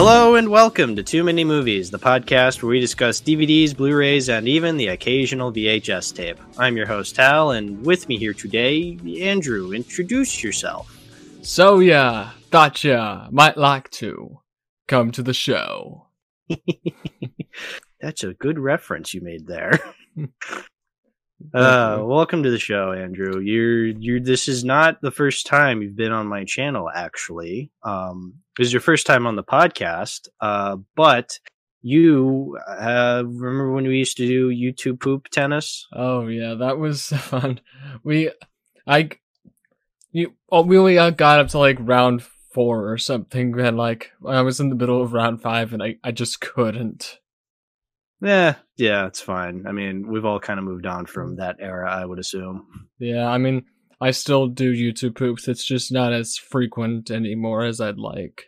Hello and welcome to Too Many Movies, the podcast where we discuss DVDs, Blu rays, and even the occasional VHS tape. I'm your host, Hal, and with me here today, Andrew. Introduce yourself. So, yeah, thought ya might like to come to the show. That's a good reference you made there. Uh, welcome to the show, Andrew. You're you're. This is not the first time you've been on my channel. Actually, um, this is your first time on the podcast. Uh, but you uh, remember when we used to do YouTube poop tennis? Oh yeah, that was fun. We, I, you, oh, we only got up to like round four or something, and like I was in the middle of round five, and I I just couldn't. Yeah, yeah, it's fine. I mean, we've all kind of moved on from that era, I would assume. Yeah, I mean, I still do YouTube poops. It's just not as frequent anymore as I'd like.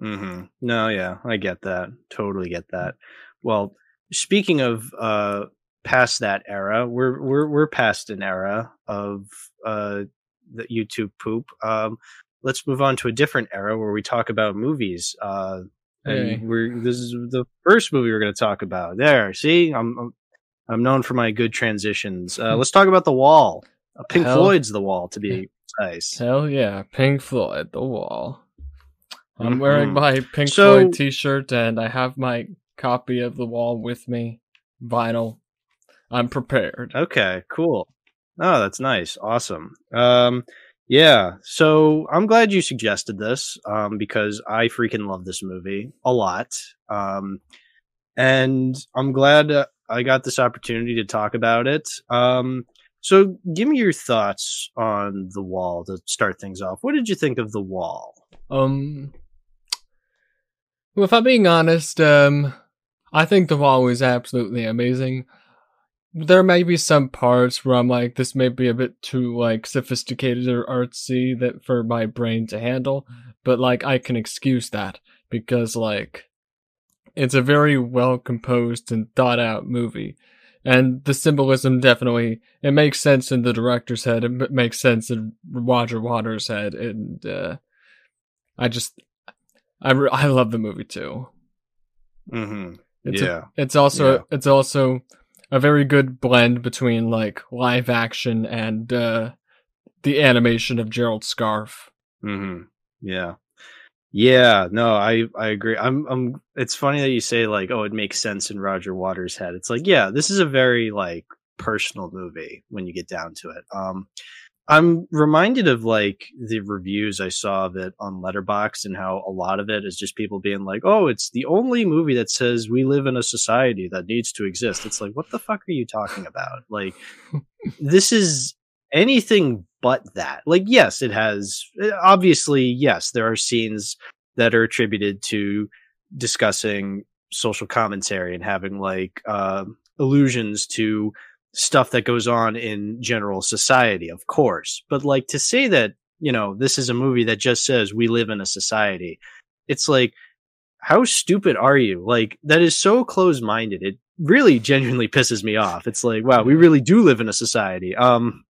Mm-hmm. No, yeah, I get that. Totally get that. Well, speaking of uh past that era, we're we're we're past an era of uh the YouTube poop. Um let's move on to a different era where we talk about movies. Uh and Hey. we're this is the first movie we're going to talk about. There, see, I'm I'm, I'm known for my good transitions. Uh, let's talk about the Wall. Pink Hell- Floyd's The Wall, to be precise. Hell yeah, Pink Floyd, The Wall. I'm Mhm. wearing my Pink So- Floyd T-shirt, and I have my copy of The Wall with me, vinyl. I'm prepared. Okay, cool. Oh, that's nice. Awesome. Um, yeah. So I'm glad you suggested this um, because I freaking love this movie a lot. Um, and I'm glad uh, I got this opportunity to talk about it. Um, so give me your thoughts on The Wall to start things off. What did you think of The Wall? Um, well, if I'm being honest, um, I think The Wall was absolutely amazing. There may be some parts where I'm like, this may be a bit too like sophisticated or artsy that for my brain to handle, but like I can excuse that because like it's a very well composed and thought out movie. And the symbolism definitely it makes sense in the director's head. It makes sense in Roger Waters' head, and uh, I just I re- I love the movie too. Mm-hmm. It's Yeah. a, it's also Yeah. it's also a very good blend between like live action and uh, the animation of Gerald Scarfe. hmm Yeah. Yeah, no, I I agree. I'm I'm it's funny that you say like, oh, it makes sense in Roger Waters' head. It's like, yeah, this is a very like personal movie when you get down to it. Um I'm reminded of like the reviews I saw of it on Letterboxd and how a lot of it is just people being like, "Oh, it's the only movie that says we live in a society that needs to exist." It's like, what the fuck are you talking about? Like, this is anything but that. Like, yes, it has obviously, yes, there are scenes that are attributed to discussing social commentary and having like uh, allusions to stuff that goes on in general society, of course. But like to say that, you know, this is a movie that just says we live in a society, it's like, how stupid are you? Like, that is so close minded. It really genuinely pisses me off. It's like, wow, we really do live in a society. Um,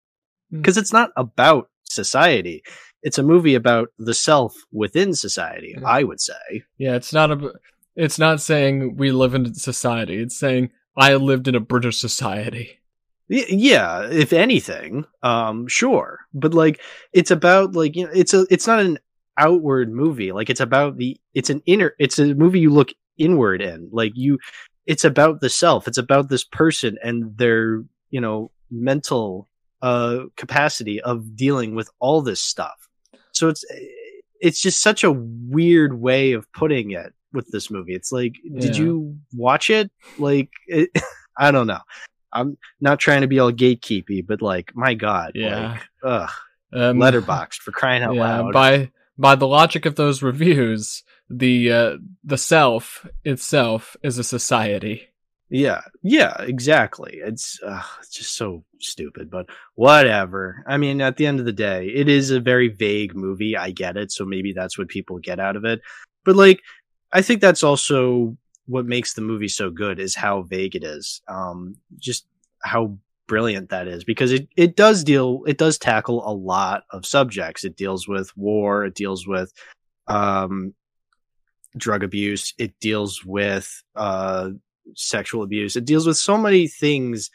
because it's not about society. It's a movie about the self within society, Yeah. I would say. Yeah, it's not a it's not saying we live in society. It's saying I lived in a British society. Yeah if anything um sure but like it's about like you know it's a it's not an outward movie like it's about the it's an inner it's a movie you look inward in like you it's about the self it's about this person and their you know mental uh capacity of dealing with all this stuff. So it's it's just such a weird way of putting it with this movie. It's like did you watch it? Like it, i don't know. I'm not trying to be all gatekeepy but like my god Yeah. like ugh. Um, Letterboxd for crying out yeah, loud. by by the logic of those reviews, the uh, the self itself is a society. Yeah, yeah, exactly. It's, uh, just so stupid, but whatever. I mean, at the end of the day, it is a very vague movie. I get it, so maybe that's what people get out of it. But like, I think that's also what makes the movie so good is how vague it is. Um, just how brilliant that is because it it does deal it does tackle a lot of subjects. It deals with war. It deals with um drug abuse. It deals with uh, sexual abuse. It deals with so many things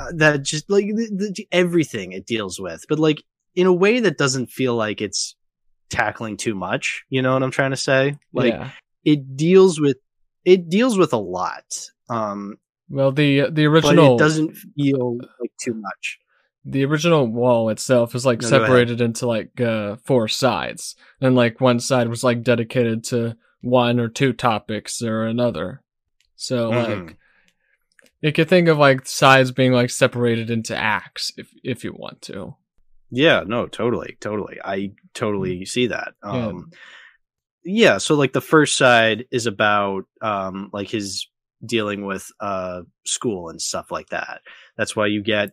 uh, that just like the, the, everything it deals with, but like in a way that doesn't feel like it's tackling too much. You know what I'm trying to say? Like yeah. it deals with it deals with a lot. Um, Well, the the but original it doesn't feel like too much. the original wall itself is like No, separated into like uh, four sides, and like one side was like dedicated to one or two topics or another. So Mhm. like you could think of like sides being like separated into acts if if you want to. Yeah, no, totally, totally. I totally see that. Yeah. Um yeah, so like the first side is about um like his dealing with uh school and stuff like that. That's why you get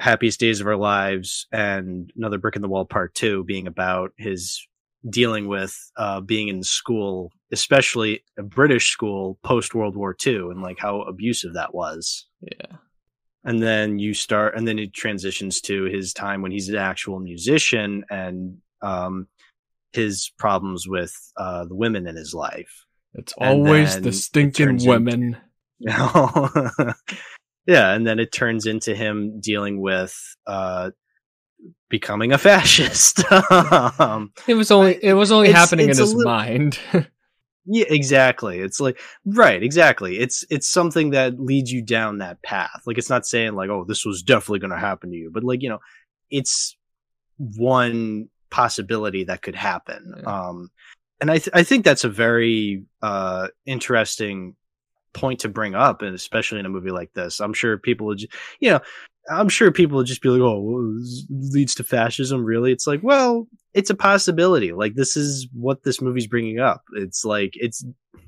Happiest Days of Our Lives and Another Brick in the Wall Part 2 being about his dealing with uh being in school, especially a British school post World War II and like how abusive that was Yeah. and then you start and then it transitions to his time when he's an actual musician and um his problems with uh the women in his life It's And always the stinking into- women. know yeah and then it turns into him dealing with uh becoming a fascist um It was only it was only It's- happening in it's a his little- mind. Yeah, exactly. It's like right, exactly. It's it's something that leads you down that path. Like it's not saying like, oh, this was definitely going to happen to you, but like you know, it's one possibility that could happen. Yeah. Um, and I th- I think that's a very uh interesting point to bring up, and especially in a movie like this. I'm sure people would, you know, I'm sure people would just be like, oh, well, leads to fascism. Really? It's like, well, it's a possibility. Like this is what this movie's bringing up. It's like it's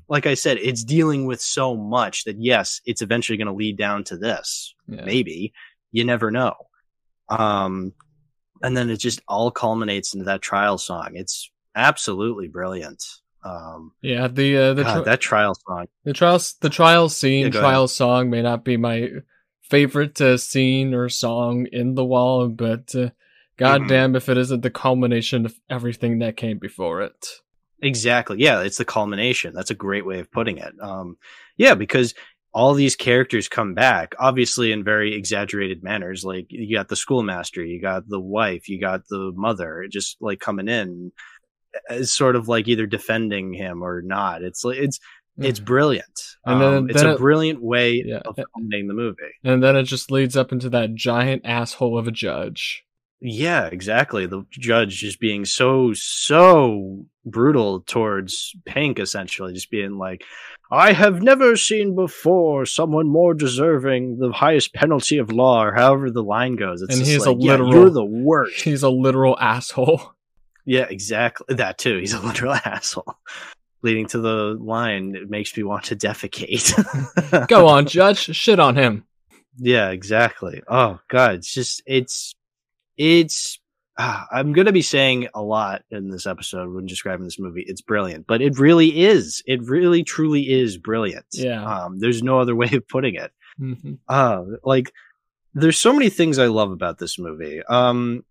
like I said, it's dealing with so much that yes, it's eventually going to lead down to this. Yeah. Maybe you never know. Um, and then it just all culminates into that trial song. It's absolutely brilliant. Um, Yeah, the uh, the God, tri- that trial song. the trials the trial scene Yeah, trial song may not be my favorite uh, scene or song in the wall, but uh, god Mhm. damn if it isn't the culmination of everything that came before it. Exactly. Yeah, it's the culmination. That's a great way of putting it. Um, yeah, because all these characters come back, obviously in very exaggerated manners. Like you got the schoolmaster, you got the wife, you got the mother, just like coming in as sort of like either defending him or not. It's like it's it's brilliant. And then- Um, it's then a it- brilliant way Yeah. of culminating the movie. And then it just leads up into that giant asshole of a judge. Yeah, exactly. The judge just being so, so brutal towards Pink, essentially, just being like, I have never seen before someone more deserving the highest penalty of law, or however the line goes. It's And he's a like, yeah, literal- you're the worst. He's a literal asshole. Yeah, exactly. That too. He's a literal asshole. Leading to the line, it makes me want to defecate. Go on, judge, shit on him. Yeah, exactly. Oh god, it's just it's it's ah, I'm going to be saying a lot in this episode when describing this movie. It's brilliant, but it really is. It really truly is brilliant. Yeah. Um there's no other way of putting it. hmm Uh like there's so many things I love about this movie. Um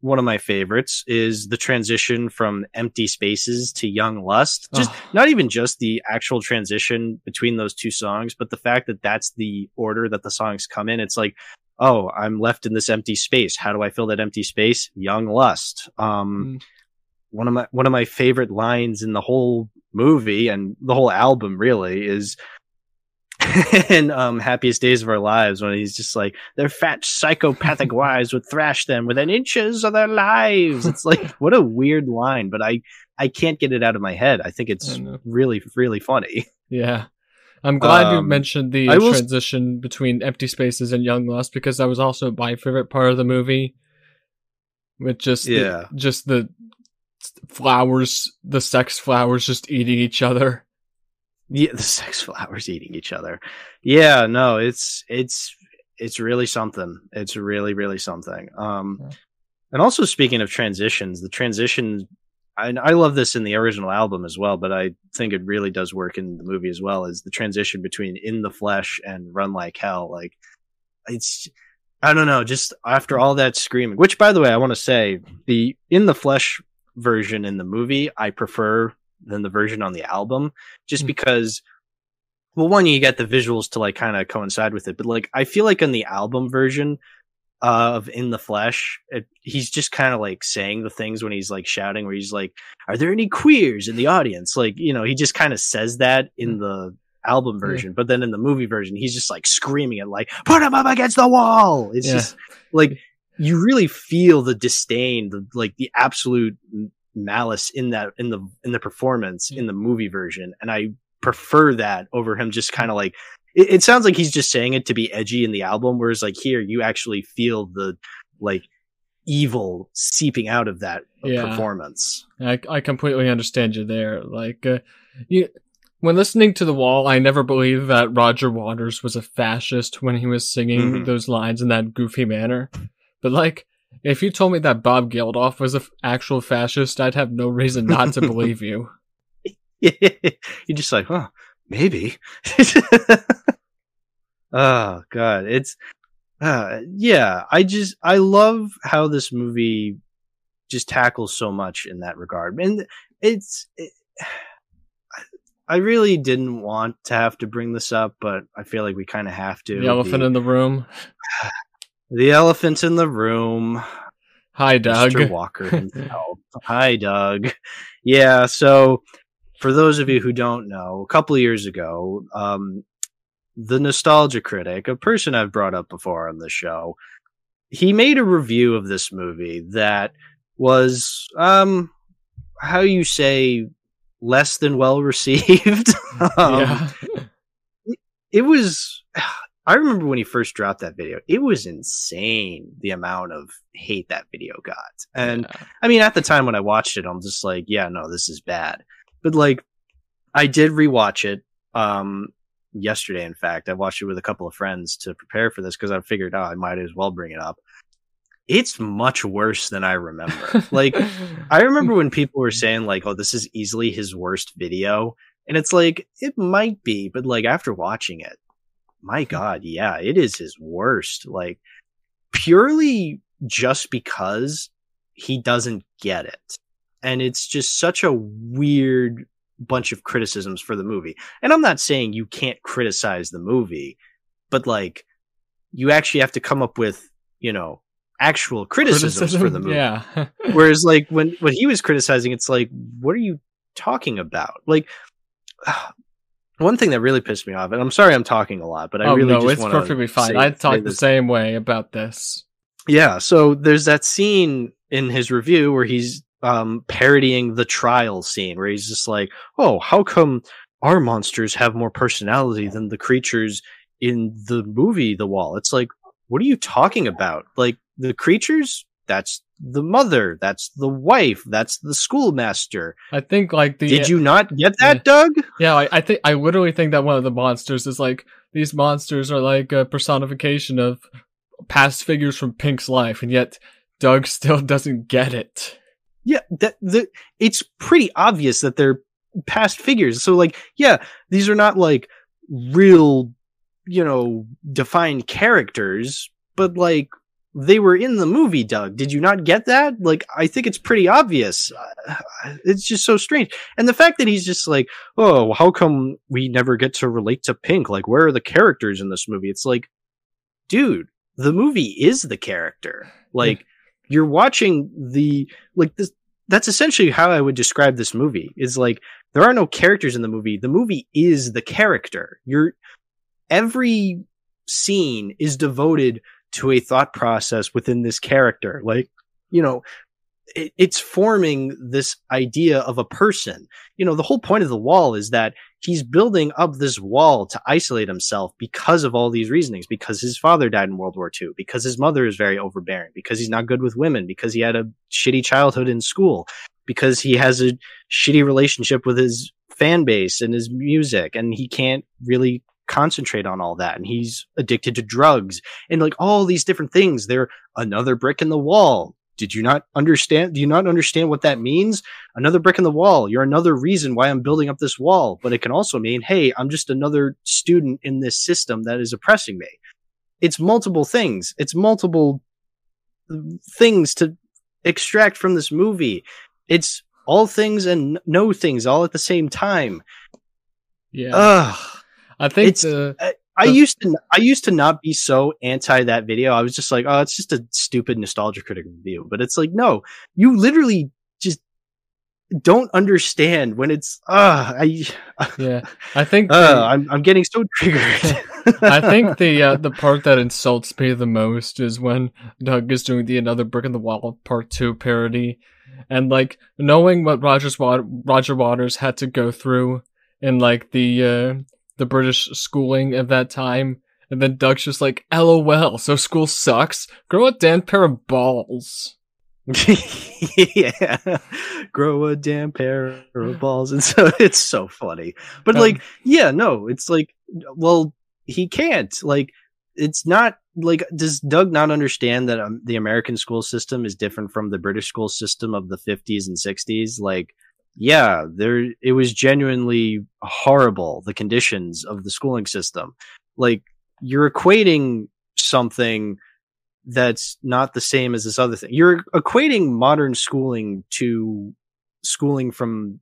one of my favorites is the transition from empty spaces to young lust. Just Ugh. not even just the actual transition between those two songs, but the fact that that's the order that the songs come in. It's like, oh, I'm left in this empty space. How do I fill that empty space? Young lust. Um, Mm. one of my one of my favorite lines in the whole movie and the whole album really is in um happiest days of our lives when he's just like their fat psychopathic wives would thrash them within inches of their lives it's like what a weird line but i i can't get it out of my head i think it's I really really funny Yeah. I'm glad you Um, mentioned the will transition between empty spaces and young lust because that was also my favorite part of the movie. With just the- Yeah. just the flowers, the sex flowers just eating each other. Yeah the sex flowers eating each other. Yeah no it's it's it's really something. It's really really something. Um Yeah. and also speaking of transitions the transition I, I love this in the original album as well but i think it really does work in the movie as well is the transition between in the flesh and run like hell. Like it's i don't know just after all that screaming which by the way i want to say the in the flesh version in the movie i prefer than the version on the album, just Mm. because. Well, one, you get the visuals to like kind of coincide with it, but like I feel like on the album version of In the Flesh, it, he's just kind of like saying the things when he's like shouting, where he's like, "Are there any queers in the audience?" Like you know, he just kind of says that in the album Yeah. version, but then in the movie version, he's just like screaming it, like "Put him up against the wall!" It's Yeah. just like you really feel the disdain, the like the absolute malice in that in the in the performance in the movie version, and I prefer that over him just kind of like. It, it sounds like he's just saying it to be edgy in the album, whereas like here you actually feel the like evil seeping out of that Yeah. performance. I, I completely understand you there. Like, uh, you, when listening to The Wall, I never believed that Roger Waters was a fascist when he was singing Mhm. those lines in that goofy manner. But like, if you told me that Bob Geldof was an actual fascist, I'd have no reason not to believe you. You're just like, huh, maybe. oh god, it's uh yeah, I just I love how this movie just tackles so much in that regard. And it's it, I really didn't want to have to bring this up, but I feel like we kind of have to. The elephant in the room. the elephant in the room. Hi, Doug. Mr. Walker himself. Hi, Doug. Yeah, so for those of you who don't know, a couple of years ago, um, the nostalgia critic, a person I've brought up before on the show, he made a review of this movie that was, um, how you say, less than well received. um, yeah. it was I remember when he first dropped that video, it was insane the amount of hate that video got. And Yeah. I mean, at the time when I watched it, I'm just like, yeah, no, this is bad. But like, I did rewatch it um, yesterday. In fact, I watched it with a couple of friends to prepare for this because I figured, oh, I might as well bring it up. It's much worse than I remember. like, I remember when people were saying like, "Oh, this is easily his worst video," and it's like it might be, but like after watching it, my god, yeah, it is his worst. Like purely just because he doesn't get it, and it's just such a weird bunch of criticisms for the movie. And I'm not saying you can't criticize the movie, but like you actually have to come up with, you know, actual criticisms for the movie. Yeah. Whereas like when when he was criticizing, it's like, what are you talking about? Like one thing that really pissed me off, and I'm sorry I'm talking a lot, but I oh really no, just it's perfectly fine. I talk the same way about this. Yeah, so there's that scene in his review where he's um parodying the trial scene where he's just like, "Oh, how come our monsters have more personality than the creatures in the movie The Wall?" It's like, "What are you talking about? Like the creatures that's the mother, that's the wife, that's the schoolmaster. I think like the Did you not get that, Yeah. Doug? Yeah, I, I think I literally think that one of the monsters is like these monsters are like a personification of past figures from Pink's life, and yet Doug still doesn't get it. Yeah, that the it's pretty obvious that they're past figures. So like, yeah, these are not like real, you know, defined characters, but like they were in the movie, Doug. Did you not get that? Like, I think it's pretty obvious. It's just so strange. And the fact that he's just like, oh, how come we never get to relate to Pink? Like, where are the characters in this movie? It's like, dude, the movie is the character. Like, you're watching the, like, this, that's essentially how I would describe this movie is like, there are no characters in the movie. The movie is the character. You're, every scene is devoted to a thought process within this character. Like, you know, it, it's forming this idea of a person. You know, the whole point of the wall is that he's building up this wall to isolate himself because of all these reasonings, because his father died in World War II, because his mother is very overbearing, because he's not good with women, because he had a shitty childhood in school, because he has a shitty relationship with his fan base and his music, and he can't really concentrate on all that. And he's addicted to drugs and like all these different things. They're another brick in the wall. Did you not understand? Do you not understand what that means? Another brick in the wall. You're another reason why I'm building up this wall. But it can also mean, hey, I'm just another student in this system that is oppressing me. It's multiple things. It's multiple uh, things to extract from this movie. It's all things and no things all at the same time. Yeah, Ugh. I think it's- the I The- used to I used to not be so anti that video. I was just like, oh, it's just a stupid nostalgia critic review. But it's like, no, you literally just don't understand when it's uh I yeah, I think uh, the- I'm I'm getting so triggered. I think the uh, the part that insults me the most is when Doug is doing the another brick in the wall part two parody, and like knowing what Rogers Roger Waters had to go through in like the uh, the British schooling of that time, and then Doug's just like, "LOL, so school sucks. Grow a damn pair of balls." yeah, grow a damn pair of balls, and so it's so funny. But Um, like, yeah, no, it's like, well, he can't. Like, it's not like does Doug not understand that um, the American school system is different from the British school system of the 50s and 60s? Like, yeah, there it was genuinely horrible the conditions of the schooling system. Like, you're equating something that's not the same as this other thing. You're equating modern schooling to schooling from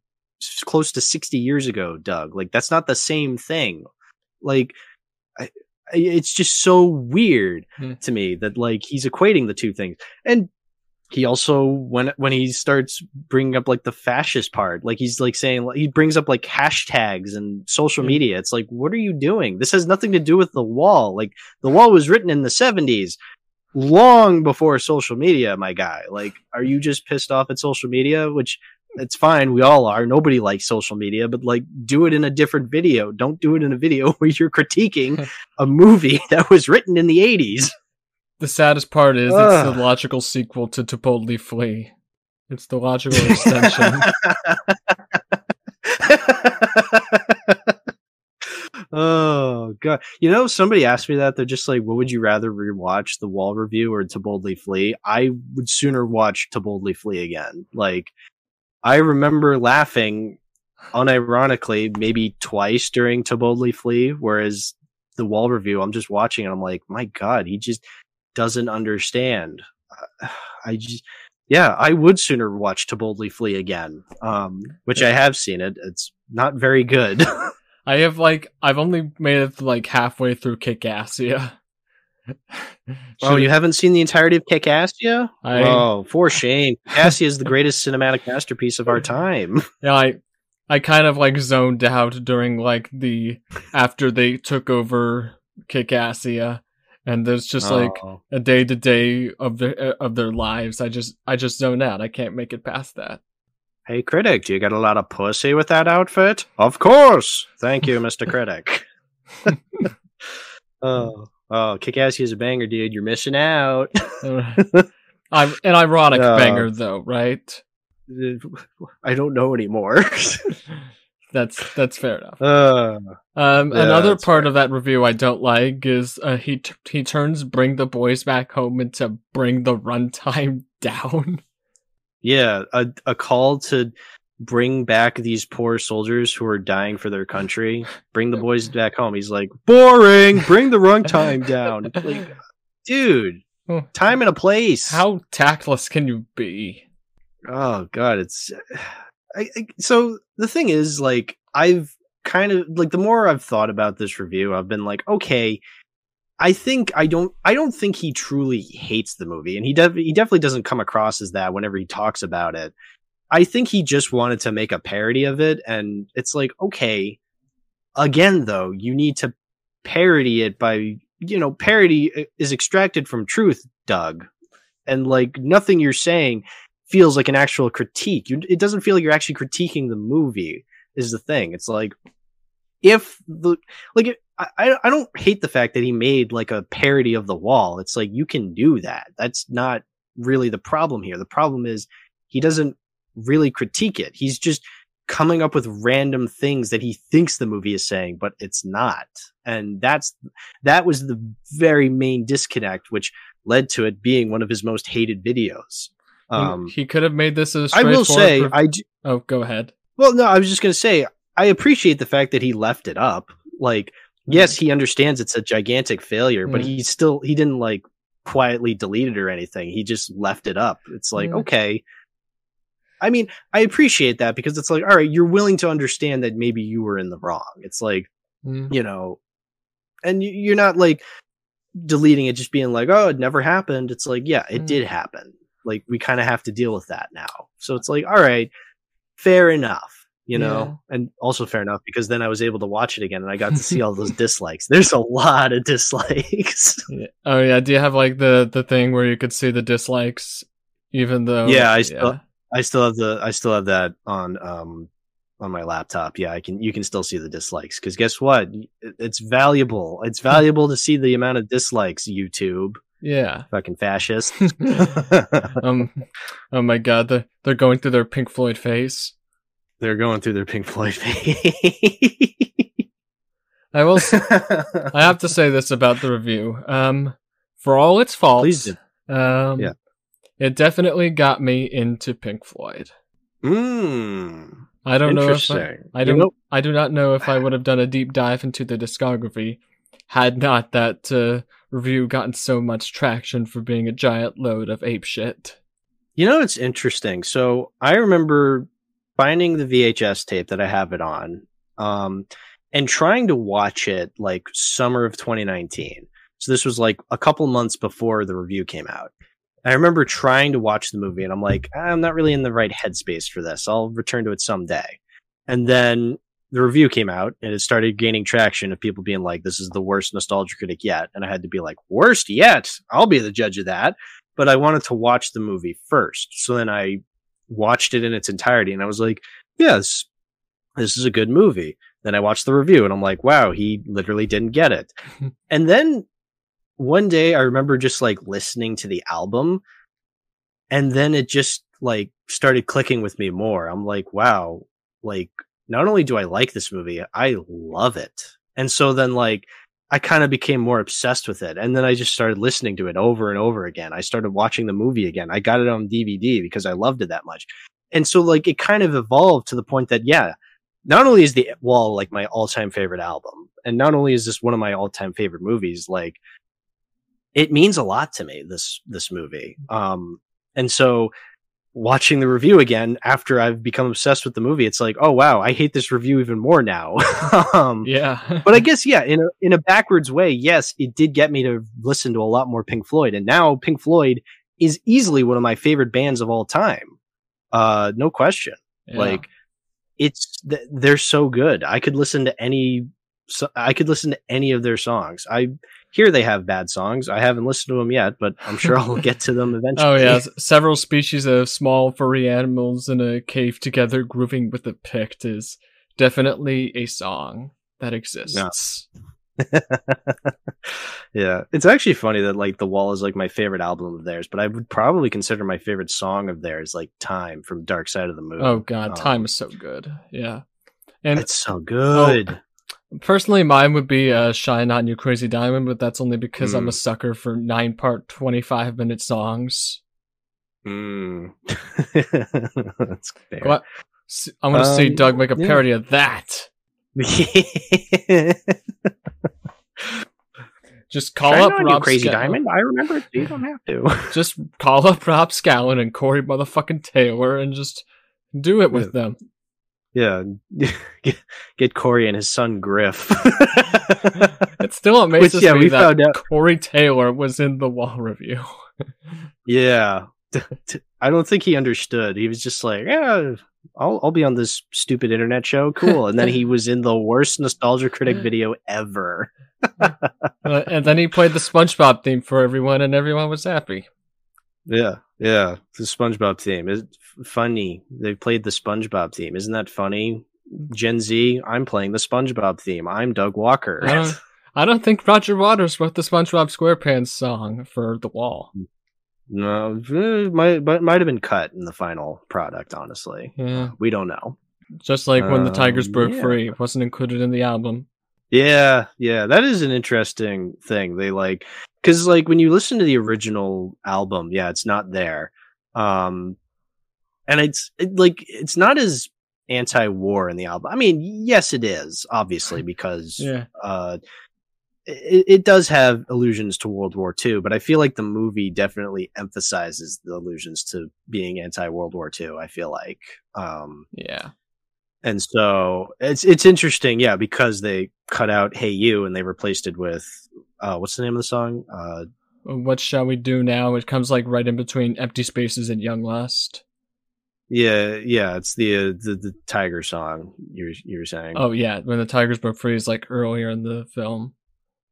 close to 60 years ago, Doug. Like that's not the same thing. Like I, it's just so weird Hmm. to me that like he's equating the two things. And he also when when he starts bringing up like the fascist part, like he's like saying he brings up like hashtags and social Hmm. media. It's like what are you doing? This has nothing to do with the wall. Like the wall was written in the 70s long before social media, my guy. Like, are you just pissed off at social media? Which it's fine, we all are. Nobody likes social media, but like, do it in a different video. Don't do it in a video where you're critiquing a movie that was written in the 80s. The saddest part is it's the logical sequel to To Boldly Flee. It's the logical extension. oh god you know somebody asked me that they're just like what would you rather rewatch the wall review or to boldly flee i would sooner watch to boldly flee again like i remember laughing unironically maybe twice during to boldly flee whereas the wall review i'm just watching and i'm like my god he just doesn't understand Uh, i just yeah i would sooner watch to boldly flee again um which i have seen it it's not very good I have like I've only made it like halfway through Kickassia. Oh, you haven't seen the entirety of Kickassia? I- Oh, for shame. Cassia is the greatest cinematic masterpiece of our time. yeah, I I kind of like zoned out during like the after they took over Kickassia, and there's just like Oh. a day to day of their uh, of their lives. I just I just zone out. I can't make it past that. Hey, critic, do you get a lot of pussy with that outfit? Of course. Thank you, Mr. Critic. oh, oh, Kickassia is a banger, dude. You're missing out. I'm an ironic No. banger though, right? I don't know anymore. That's that's fair enough. uh, Um, Yeah, another part of that review I don't like is uh, he t- he turns "Bring the Boys Back Home" into "Bring the Runtime Down." yeah, a, a call to bring back these poor soldiers who are dying for their country. Bring the boys back home. He's like, boring. Bring the runtime down. Like, dude, Oh. time and a place. How tactless can you be? Oh god, it's. I, I, so the thing is, like, I've kind of like the more I've thought about this review, I've been like, okay. I think I don't. I don't think he truly hates the movie, and he def- he definitely doesn't come across as that whenever he talks about it. I think he just wanted to make a parody of it, and it's like, okay. Again, though, you need to parody it by you know, parody uh, is extracted from truth, Doug, and like nothing you're saying feels like an actual critique. You, it doesn't feel like you're actually critiquing the movie. Is the thing? It's like if the like I I I don't hate the fact that he made like a parody of the wall. It's like you can do that. That's not really the problem here. The problem is he doesn't really critique it. He's just coming up with random things that he thinks the movie is saying, but it's not. And that's that was the very main disconnect, which led to it being one of his most hated videos. He- Um, he could have made this a I will say, straightforward- I do, oh, go ahead. well, no, I was just gonna say, I appreciate the fact that he left it up. Like, yes, he understands it's a gigantic failure, but Mhm. he still he didn't like quietly delete it or anything. He just left it up. It's like, Yeah. okay, I mean, I appreciate that because it's like, all right, you're willing to understand that maybe you were in the wrong. It's like, Mm. you know, and you- you're not like deleting it, just being like, oh, it never happened. It's like, yeah, it Mm. did happen. Like, we kind of have to deal with that now. So it's like, all right, fair enough, you know, and also fair enough because then I was able to watch it again and I got to see all those dislikes. There's a lot of dislikes. Yeah. Oh yeah. Do you have like the the thing where you could see the dislikes, even though? Yeah, I still- I still have the I still have that on um on my laptop. Yeah, I can you can still see the dislikes because guess what? It's valuable. It's valuable to see the amount of dislikes. YouTube, Yeah. fucking fascist. um. Oh my god. They're they're going through their Pink Floyd phase. They're going through their Pink Floyd phase. I will. I have to say this about the review. Um, for all its faults, um, Yeah. it definitely got me into Pink Floyd. Mm, I don't know if I. I don't. know- I do not know if I would have done a deep dive into the discography had not that uh, review gotten so much traction for being a giant load of ape shit. You know, it's interesting. So I remember finding the VHS tape that I have it on, um, and trying to watch it like summer of 2019. So this was like a couple months before the review came out. I remember trying to watch the movie and I'm like, I'm not really in the right headspace for this. I'll return to it someday. And then the review came out and it started gaining traction of people being like, this is the worst nostalgia critic yet. And I had to be like, worst yet? I'll be the judge of that but I wanted to watch the movie first. So then I watched it in its entirety and I was like, yes, this is a good movie. Then I watched the review and I'm like, wow, he literally didn't get it. and then one day I remember just like listening to the album and then it just like started clicking with me more. I'm like, wow, like not only do I like this movie, I love it. And so then like I kind of became more obsessed with it. And then I just started listening to it over and over again. I started watching the movie again. I got it on DVD because I loved it that much. And so like it kind of evolved to the point that, yeah, not only is the wall like my all time favorite album, and not only is this one of my all time favorite movies, like it means a lot to me, this, this movie. Um, and so watching the review again after I've become obsessed with the movie, it's like, oh wow, I hate this review even more now. um, Yeah. but I guess yeah, in a in a backwards way, yes, it did get me to listen to a lot more Pink Floyd, and now Pink Floyd is easily one of my favorite bands of all time. Uh, no question. Yeah. Like it's th- they're so good. I could listen to any. So I could listen to any of their songs. I hear they have bad songs. I haven't listened to them yet, but I'm sure I'll get to them eventually. Oh yeah, several species of small furry animals in a cave together grooving with a pict is definitely a song that exists. yeah, it's actually funny that like The Wall is like my favorite album of theirs, but I would probably consider my favorite song of theirs like Time from Dark Side of the Moon. Oh god, Um, time is so good. Yeah. And It's so good. Personally mine would be uh Shine On You Crazy Diamond, but that's only because I'm a Mm. sucker for nine part twenty five minute songs. Mm. That's fair. What? S- I want to see Um, Doug make a yeah. parody of that. Just call Shine up you, Rob Crazy Diamond. I remember it. You don't have to. Just call up Rob Scallon and Corey motherfucking Taylor and just do it with them. Yeah, get, get Corey and his son Griff. It still amazes Which, yeah, me we that found out- Corey Taylor was in the wall review. Yeah. I don't think he understood. He was just like, yeah, I'll, I'll be on this stupid internet show. Cool. And then he was in the worst nostalgia critic video ever. Uh, and then he played the SpongeBob theme for everyone, and everyone was happy. Yeah. Yeah. The SpongeBob theme is funny. They played the SpongeBob theme. Isn't that funny? Gen Z, I'm playing the SpongeBob theme. I'm Doug Walker. I don't, I don't think Roger Waters wrote the SpongeBob SquarePants song for the wall. no, eh, might, but might have been cut in the final product, honestly. Yeah, We don't know. just like when the Tigers Um, broke yeah. free, it wasn't included in the album. Yeah, yeah, that is an interesting thing. They like because like when you listen to the original album, yeah, it's not there, um, and it's it, like it's not as anti-war in the album. I mean, yes, it is obviously because Yeah, uh, it, it does have allusions to World War II, but I feel like the movie definitely emphasizes the allusions to being anti World War II. I feel like, um, Yeah. and so it's it's interesting, yeah, because they cut out "Hey You" and they replaced it with uh, what's the name of the song? Uh, What shall we do now? It comes like right in between Empty Spaces and Young Lust. Yeah, yeah, it's the uh, the the Tiger song you were, you were saying. Oh yeah, when the tigers broke free is like earlier in the film.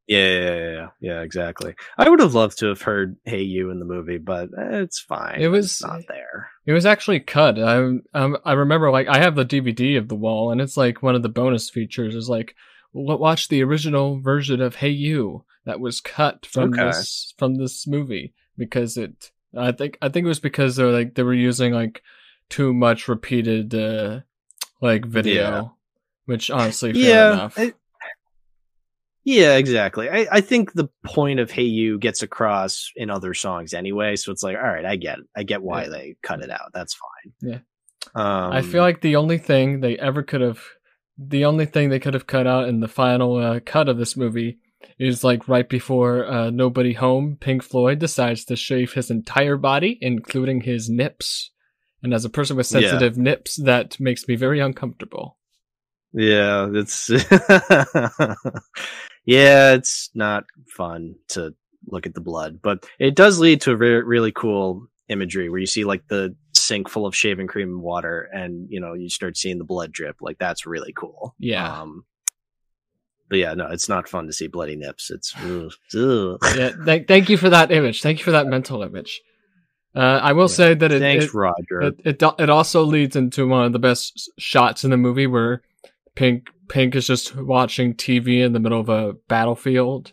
Yeah, yeah, yeah, yeah, exactly. I would have loved to have heard "Hey You" in the movie, but eh, it's fine. It was- It's not there. It was actually cut. I um, I remember like I have the DVD of the wall, and it's like one of the bonus features is like watch the original version of Hey You that was cut from Okay. this from this movie because it. I think I think it was because they were like they were using like too much repeated uh like video, Yeah. which honestly fair yeah. I- yeah, exactly. I, I think the point of "Hey You" gets across in other songs anyway, so it's like, all right, I get, it. I get why Yeah. they cut it out. That's fine. Yeah. Um, I feel like the only thing they ever could have, the only thing they could have cut out in the final uh, cut of this movie is like right before uh, Nobody Home, Pink Floyd decides to shave his entire body, including his nips. And as a person with Yeah. sensitive nips, that makes me very uncomfortable. Yeah, it's yeah, it's not fun to look at the blood, but it does lead to a re- really cool imagery where you see like the sink full of shaving cream and water, and you know you start seeing the blood drip. Like that's really cool. Yeah. Um, but yeah, no, it's not fun to see bloody nips. It's ugh, ugh. yeah, th- thank you for that image. Thank you for that mental image. Uh, I will Yeah. say that it, Thanks, it, Roger. It it it also leads into one of the best shots in the movie where Pink Pink is just watching TV in the middle of a battlefield.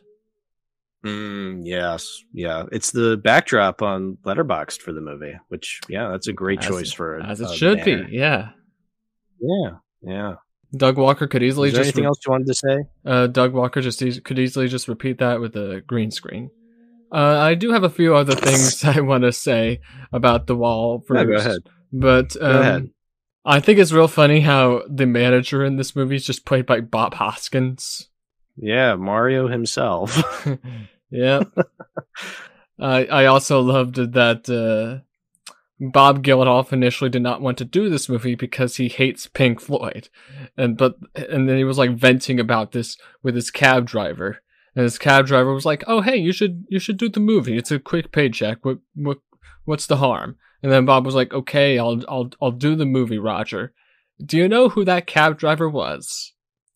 Mm, yes, yeah, it's the backdrop on Letterboxd for the movie, which yeah, that's a great As- choice for As it should banner. be, yeah. Yeah, yeah. Doug Walker could easily Is there just anything re- else you wanted to say? uh, Doug Walker just eas- could easily just repeat that with a green screen. Uh, I do have a few other things I want to say about the wall first, go ahead. but um, Go ahead. I think it's real funny how the manager in this movie is just played by Bob Hoskins. Yeah, Mario himself. yeah. I I also loved that uh, Bob Geldof initially did not want to do this movie because he hates Pink Floyd, and but and then he was like venting about this with his cab driver, and his cab driver was like, "Oh hey, you should you should do the movie. It's a quick paycheck. What what what's the harm?" And then Bob was like, "Okay, I'll I'll I'll do the movie, Roger." Do you know who that cab driver was?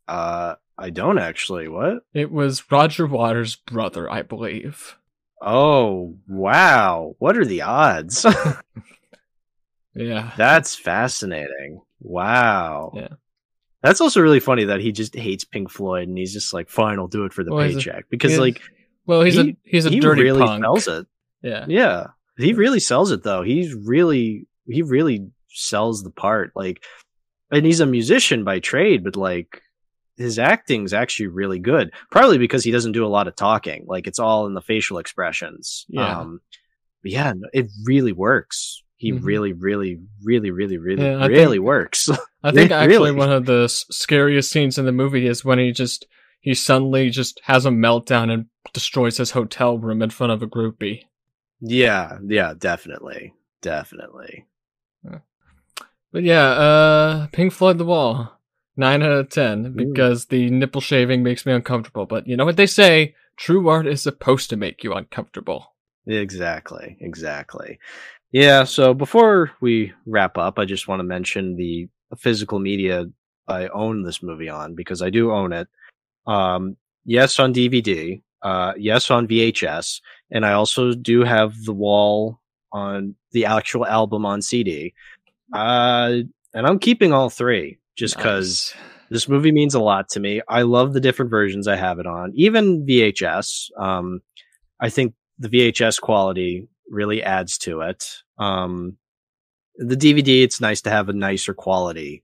uh, I don't actually. What? It was Roger Waters' brother, I believe. Oh, wow. What are the odds? Yeah. That's fascinating. Wow. Yeah. That's also really funny that he just hates Pink Floyd and he's just like, fine, I'll do it for the Well, paycheck. because, like, Well, he's He- a he's a he dirty really punk. sells it. Yeah. Yeah. He really sells it, though. He's really, he really sells the part. Like, and he's a musician by trade, but like, his acting's actually really good. Probably because he doesn't do a lot of talking. Like, it's all in the facial expressions. Yeah. Um, but yeah, it really works. He Mhm. really, really, really, really, really, Yeah, really think- works. I think actually really? one of the scariest scenes in the movie is when he just he suddenly just has a meltdown and destroys his hotel room in front of a groupie. yeah, yeah, definitely. Definitely. But yeah, uh Pink Floyd The Wall. 9 out of 10 Ooh. because the nipple shaving makes me uncomfortable. But you know what they say? True art is supposed to make you uncomfortable. Exactly. Exactly. Yeah. So before we wrap up, I just want to mention the physical media I own this movie on because I do own it. Um, yes, on DVD. Uh, yes, on VHS, and I also do have the wall on the actual album on CD. Uh, and I'm keeping all three just because Nice. this movie means a lot to me. I love the different versions I have it on, even VHS. Um, I think the VHS quality really adds to it. Um, the DVD, it's nice to have a nicer quality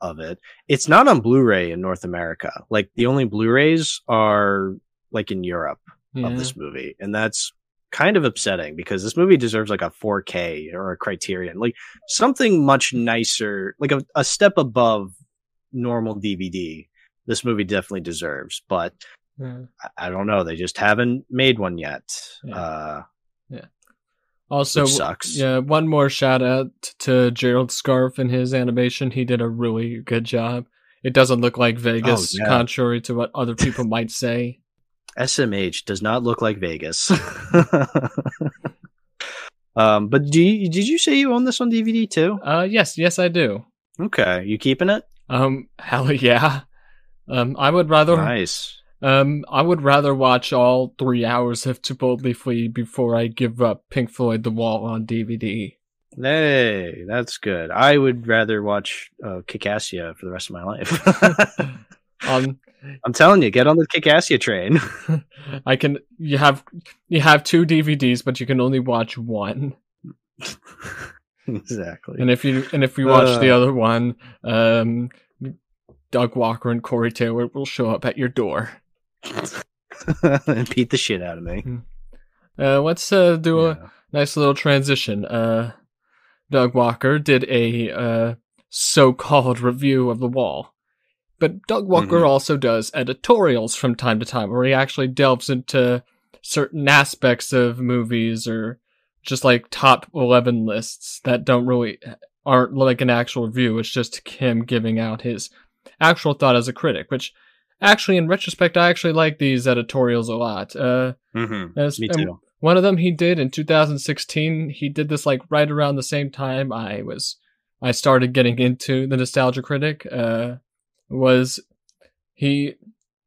of it. It's not on Blu-ray in North America. Like the only Blu-rays are like in Europe Yeah. of this movie, and that's kind of upsetting because this movie deserves like a 4K or a Criterion, like something much nicer, like a, a step above normal DVD. This movie definitely deserves, but Yeah. I, I don't know. They just haven't made one yet. Yeah. Uh, Also, Which sucks. yeah, one more shout out to Gerald Scarfe and his animation. He did a really good job. It doesn't look like Vegas, Oh, yeah. contrary to what other people might say. SMH does not look like Vegas. um, but do you, did you say you own this on DVD too? Uh, yes, yes, I do. Okay, you keeping it? Um, hell yeah. Um, I would rather, Nice. Um, I would rather watch all three hours of To Boldly Flee before I give up Pink Floyd The Wall on DVD. Hey, that's good. I would rather watch uh, Kickassia for the rest of my life. Um, I'm telling you, get on the Kickassia train. I can, you have, you have two DVDs, but you can only watch one. exactly. And if you and if you watch the Uh. other one, um, Doug Walker and Corey Taylor will show up at your door. and beat the shit out of me. Uh, let's uh, do a nice little transition. Uh, Doug Walker did a uh, so-called review of the wall, but Doug Walker Mhm. also does editorials from time to time, where he actually delves into certain aspects of movies or just like top 11 lists that don't really aren't like an actual review it's just him giving out his actual thought as a critic which actually in retrospect i actually like these editorials a lot uh Mhm. as- Me too. one of them he did in 2016 he did this like right around the same time i was i started getting into the nostalgia critic uh was he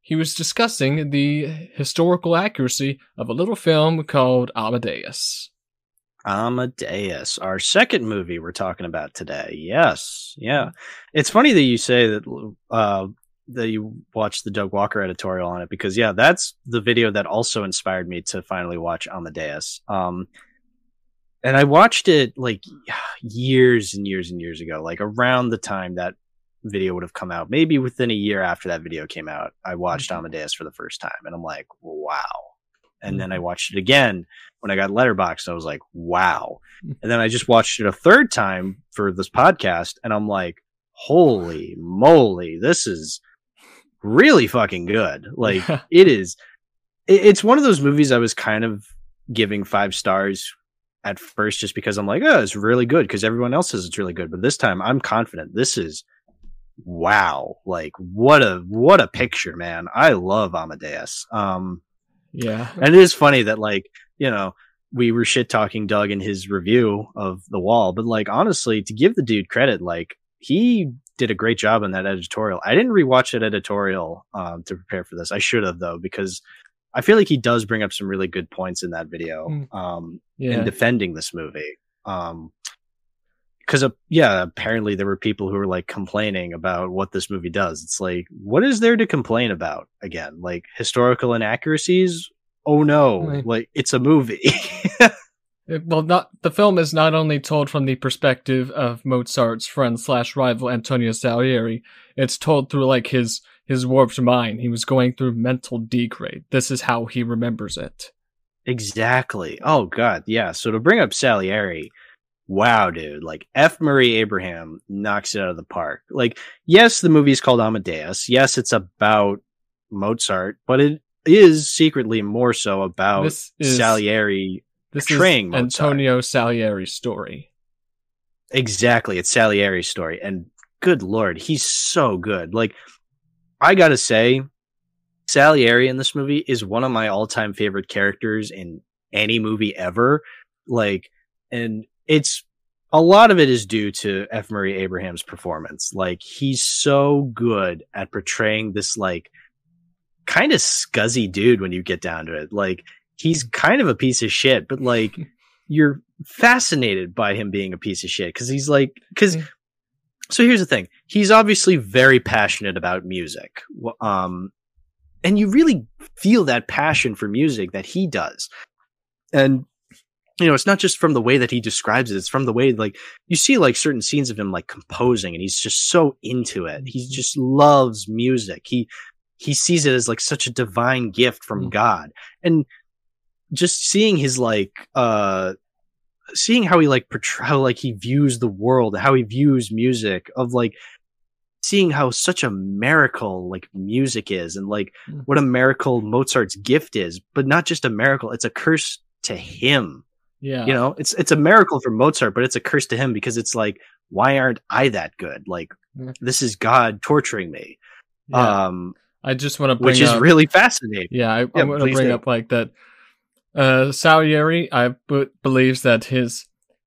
he was discussing the historical accuracy of a little film called amadeus Amadeus, our second movie we're talking about today. Yes, yeah. It's funny that you say that uh, that you watched the Doug Walker editorial on it because yeah, that's the video that also inspired me to finally watch Amadeus. Um, and I watched it like years and years and years ago, like around the time that video would have come out, maybe within a year after that video came out. I watched Mhm. Amadeus for the first time, and I'm like, wow. And then I watched it again when I got Letterboxd. I was like, wow. And then I just watched it a third time for this podcast, and I'm like, holy moly, this is really fucking good. Like, it is. it- It's one of those movies I was kind of giving five stars at first, just because I'm like, oh, it's really good because everyone else says it's really good. But this time, I'm confident. This is wow. Like, what a what a picture, man. I love Amadeus. Um, yeah and it is funny that like you know we were shit talking Doug in his review of the wall, but like honestly, to give the dude credit, like he did a great job in that editorial. I didn't rewatch that editorial um, to prepare for this. I should have though because I feel like he does bring up some really good points in that video Mm. um, yeah in defending this movie. Um, because uh, yeah, apparently there were people who were like complaining about what this movie does. It's like, what is there to complain about? Again, like historical inaccuracies. Oh no, Right. like it's a movie. Well, not the film is not only told from the perspective of Mozart's friend slash rival Antonio Salieri. It's told through like his his warped mind. He was going through mental degrade. This is how he remembers it. exactly. Oh god, yeah. So to bring up Salieri, wow, dude, like F. Murray Abraham knocks it out of the park. Like, yes, the movie is called Amadeus. Yes, it's about Mozart, but it is secretly more so about Salieri this portraying is Mozart. Antonio Salieri's story. Exactly. It's Salieri's story. And good lord, he's so good. Like, I gotta say, Salieri in this movie is one of my all time favorite characters in any movie ever. Like, and it's a lot of it is due to F. Murray Abraham's performance. Like, he's so good at portraying this, like, kind of scuzzy dude when you get down to it. Like, he's kind of a piece of shit, but like, you're fascinated by him being a piece of shit because he's like because so here's the thing. He's obviously very passionate about music. Um and you really feel that passion for music that he does. And you know it's not just from the way that he describes it it's from the way like you see like certain scenes of him like composing and he's just so into it. He Mhm. just loves music. He he sees it as like such a divine gift from Mhm. god. And just seeing his like uh seeing how he like portray how like he views the world how he views music of like seeing how such a miracle like music is and like Mm. what a miracle Mozart's gift is, but not just a miracle, it's a curse to him. Yeah. You know, it's it's a miracle for Mozart, but it's a curse to him because it's like, why aren't I that good? Like Mm. this is God torturing me. yeah. Um I just want to bring which is up, really fascinating. Yeah, I, Yeah, I want to bring do. up like that. Uh, Salieri, I b- believes that his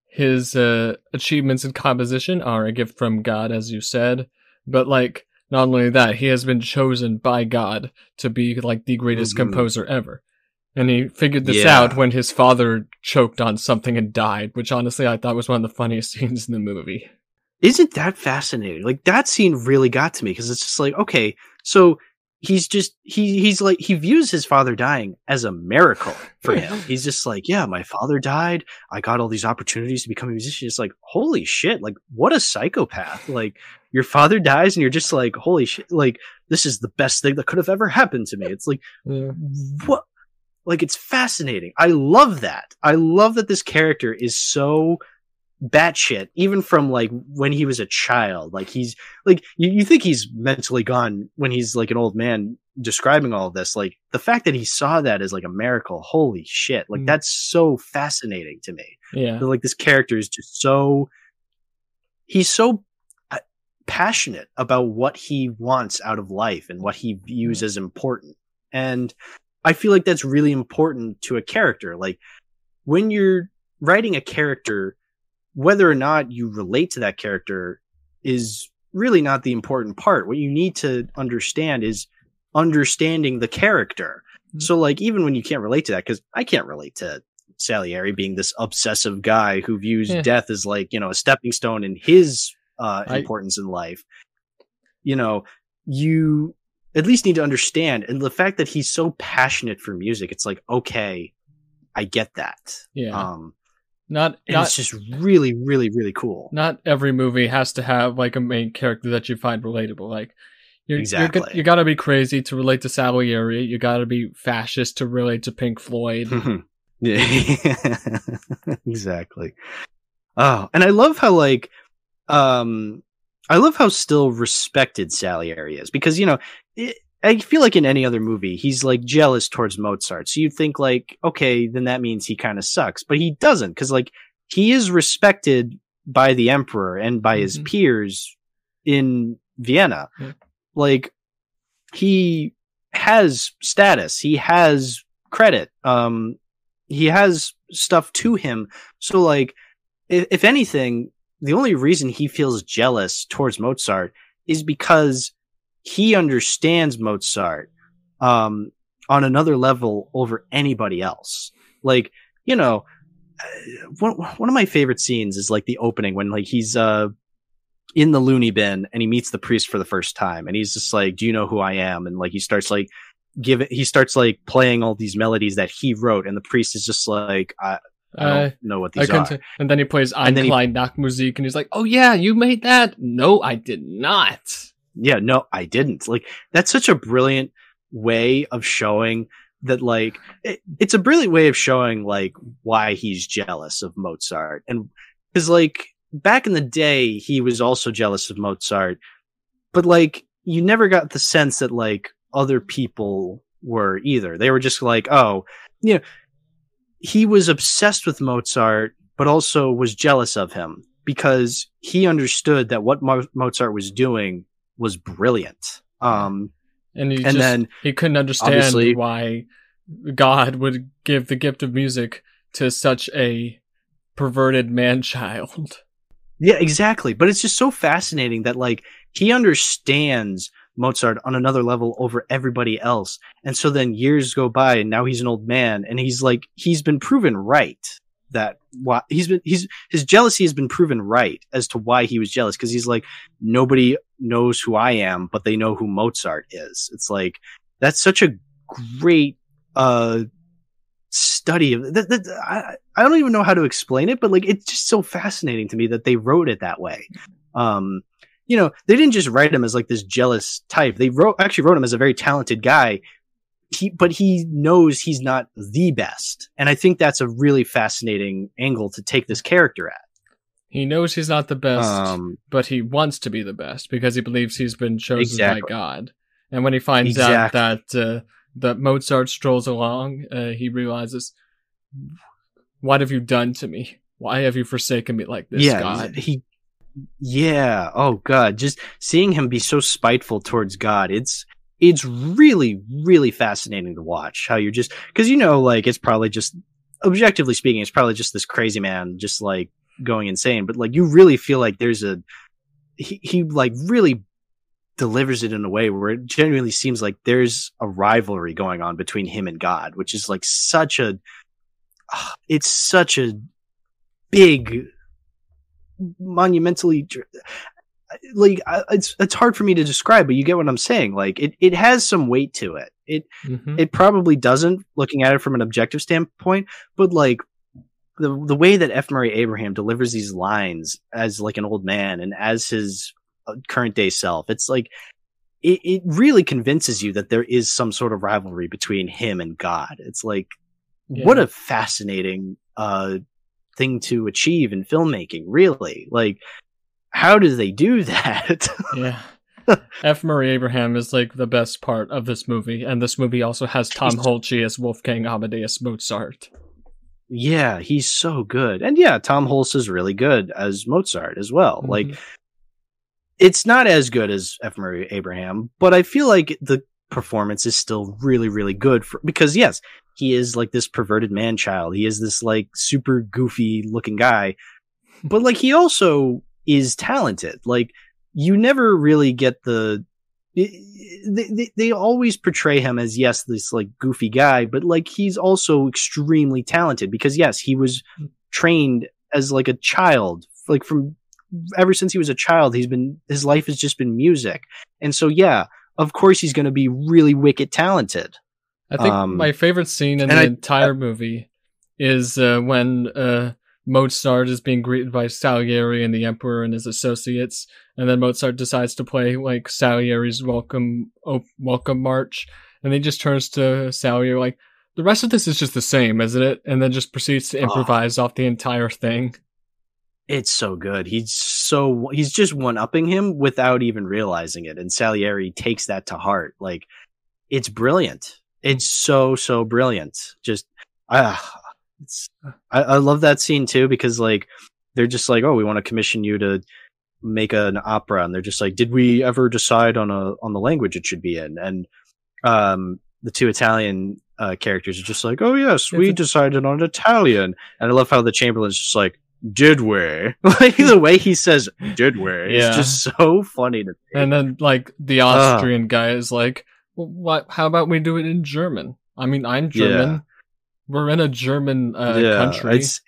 his uh, achievements in composition are a gift from God, as you said. But like, not only that, he has been chosen by God to be like the greatest Mhm. composer ever. And he figured this Yeah. out when his father choked on something and died, which honestly I thought was one of the funniest scenes in the movie. Isn't that fascinating? Like that scene really got to me because it's just like, okay, so he's just he he's like he views his father dying as a miracle for him. he's just like, yeah, my father died. I got all these opportunities to become a musician. It's like, holy shit, like what a psychopath. Like your father dies and you're just like, holy shit, like this is the best thing that could have ever happened to me. It's like Yeah. what like it's fascinating. I love that. I love that this character is so batshit, even from like when he was a child. Like he's like you, you think he's mentally gone when he's like an old man describing all this. Like the fact that he saw that is like a miracle, holy shit. Like Mm. that's so fascinating to me. Yeah. Like this character is just so he's so uh, passionate about what he wants out of life and what he views as important and i feel like that's really important to a character like when you're writing a character whether or not you relate to that character is really not the important part what you need to understand is understanding the character Mhm. so like even when you can't relate to that because i can't relate to Salieri being this obsessive guy who views Yeah. death as like, you know, a stepping stone in his uh, I- importance in life. You know, you at least need to understand. And the fact that he's so passionate for music, it's like, okay, I get that. Yeah. Um, not and not it's just really, really, really cool. not every movie has to have like a main character that you find relatable. Like you're, Exactly. you're, you gotta be crazy to relate to Salieri. You gotta be fascist to relate to Pink Floyd. yeah, exactly. Oh, and I love how like, um, I love how still respected Salieri is because you know, it, I feel like in any other movie he's like jealous towards Mozart. So you think like, okay, then that means he kind of sucks, but he doesn't because like he is respected by the emperor and by his Mhm. peers in Vienna. Yeah. Like he has status, he has credit. Um, he has stuff to him. So like, if, if anything, the only reason he feels jealous towards Mozart is because he understands Mozart, um, on another level over anybody else. Like, you know, uh, one, one of my favorite scenes is like the opening when like he's, uh, in the loony bin and he meets the priest for the first time and he's just like, do you know who I am? And like, he starts like, give it, he starts like playing all these melodies that he wrote and the priest is just like, I, I Uh, don't know what these are. say- and then he plays Ein then he- Klein Nachtmusik, and he's like, "Oh yeah, you made that? No, I did not." Yeah, no, I didn't. Like that's such a brilliant way of showing that like it, it's a brilliant way of showing like why he's jealous of Mozart. And cuz like back in the day he was also jealous of Mozart, but like you never got the sense that like other people were either. They were just like, "Oh, you know, he was obsessed with Mozart but also was jealous of him because he understood that what Mo- Mozart was doing was brilliant. Um, And he and just then he couldn't understand why God would give the gift of music to such a perverted man child. yeah, exactly. But it's just so fascinating that like he understands Mozart on another level over everybody else. And so then years go by and now he's an old man and he's like he's been proven right that why he's been he's his jealousy has been proven right as to why he was jealous because he's like nobody knows who I am but they know who Mozart is. It's like that's such a great uh study of that, that I, I don't even know how to explain it but like it's just so fascinating to me that they wrote it that way um you know they didn't just write him as like this jealous type they wrote actually wrote him as a very talented guy he but he knows he's not the best and i think that's a really fascinating angle to take this character at He knows he's not the best, Um, but he wants to be the best because he believes he's been chosen Exactly. by God. And when he finds Exactly. out that uh, that Mozart strolls along, uh, he realizes, "What have you done to me? Why have you forsaken me like this, yeah, God?" he. Yeah. Oh God, just seeing him be so spiteful towards God, it's it's really really fascinating to watch. How you're just because you know, like it's probably just objectively speaking, it's probably just this crazy man just like going insane. But like you really feel like there's a he he like really delivers it in a way where it genuinely seems like there's a rivalry going on between him and God, which is like such a it's such a big monumentally like I- it's it's hard for me to describe but you get what I'm saying. Like it it has some weight to it. It Mhm. it probably doesn't looking at it from an objective standpoint but like the the way that F. Murray Abraham delivers these lines as like an old man and as his uh, current day self it's like it, it really convinces you that there is some sort of rivalry between him and God. It's like what a fascinating uh thing to achieve in filmmaking really. Like how do they do that yeah. F. Murray Abraham is like the best part of this movie, and this movie also has Tom Hulce as Wolfgang Amadeus Mozart. yeah he's so good and yeah tom hulce is really good as mozart as well like Mhm. it's not as good as F. Murray Abraham, but I feel like the performance is still really, really good for because yes, he is like this perverted man child. He is this like super goofy looking guy, but like he also is talented. Like you never really get the they, they, they always portray him as yes this like goofy guy but like he's also extremely talented because yes he was trained as like a child. Like from ever since he was a child he's been his life has just been music. And so yeah of course he's going to be really wicked talented. I think Um, my favorite scene in the I- entire movie is uh, when uh, Mozart is being greeted by Salieri and the Emperor and his associates, and then Mozart decides to play like Salieri's welcome op- welcome march, and he just turns to Salieri like, "The rest of this is just the same, isn't it?" And then just proceeds to Oh. improvise off the entire thing. it's so good he's so he's just one upping him without even realizing it and salieri takes that to heart like it's brilliant it's so so brilliant just ah it's I, I love that scene too because like they're just like oh we want to commission you to make an opera and they're just like did we ever decide on a on the language it should be in and um the two italian uh characters are just like oh yes we decided on italian and i love how the chamberlain's just like did we like the way he says did we Yeah. is just so funny to me And then like the. Austrian guy is like, well, "What? How about we do it in German? I mean, I'm German. Yeah. We're in a German uh, country." It's,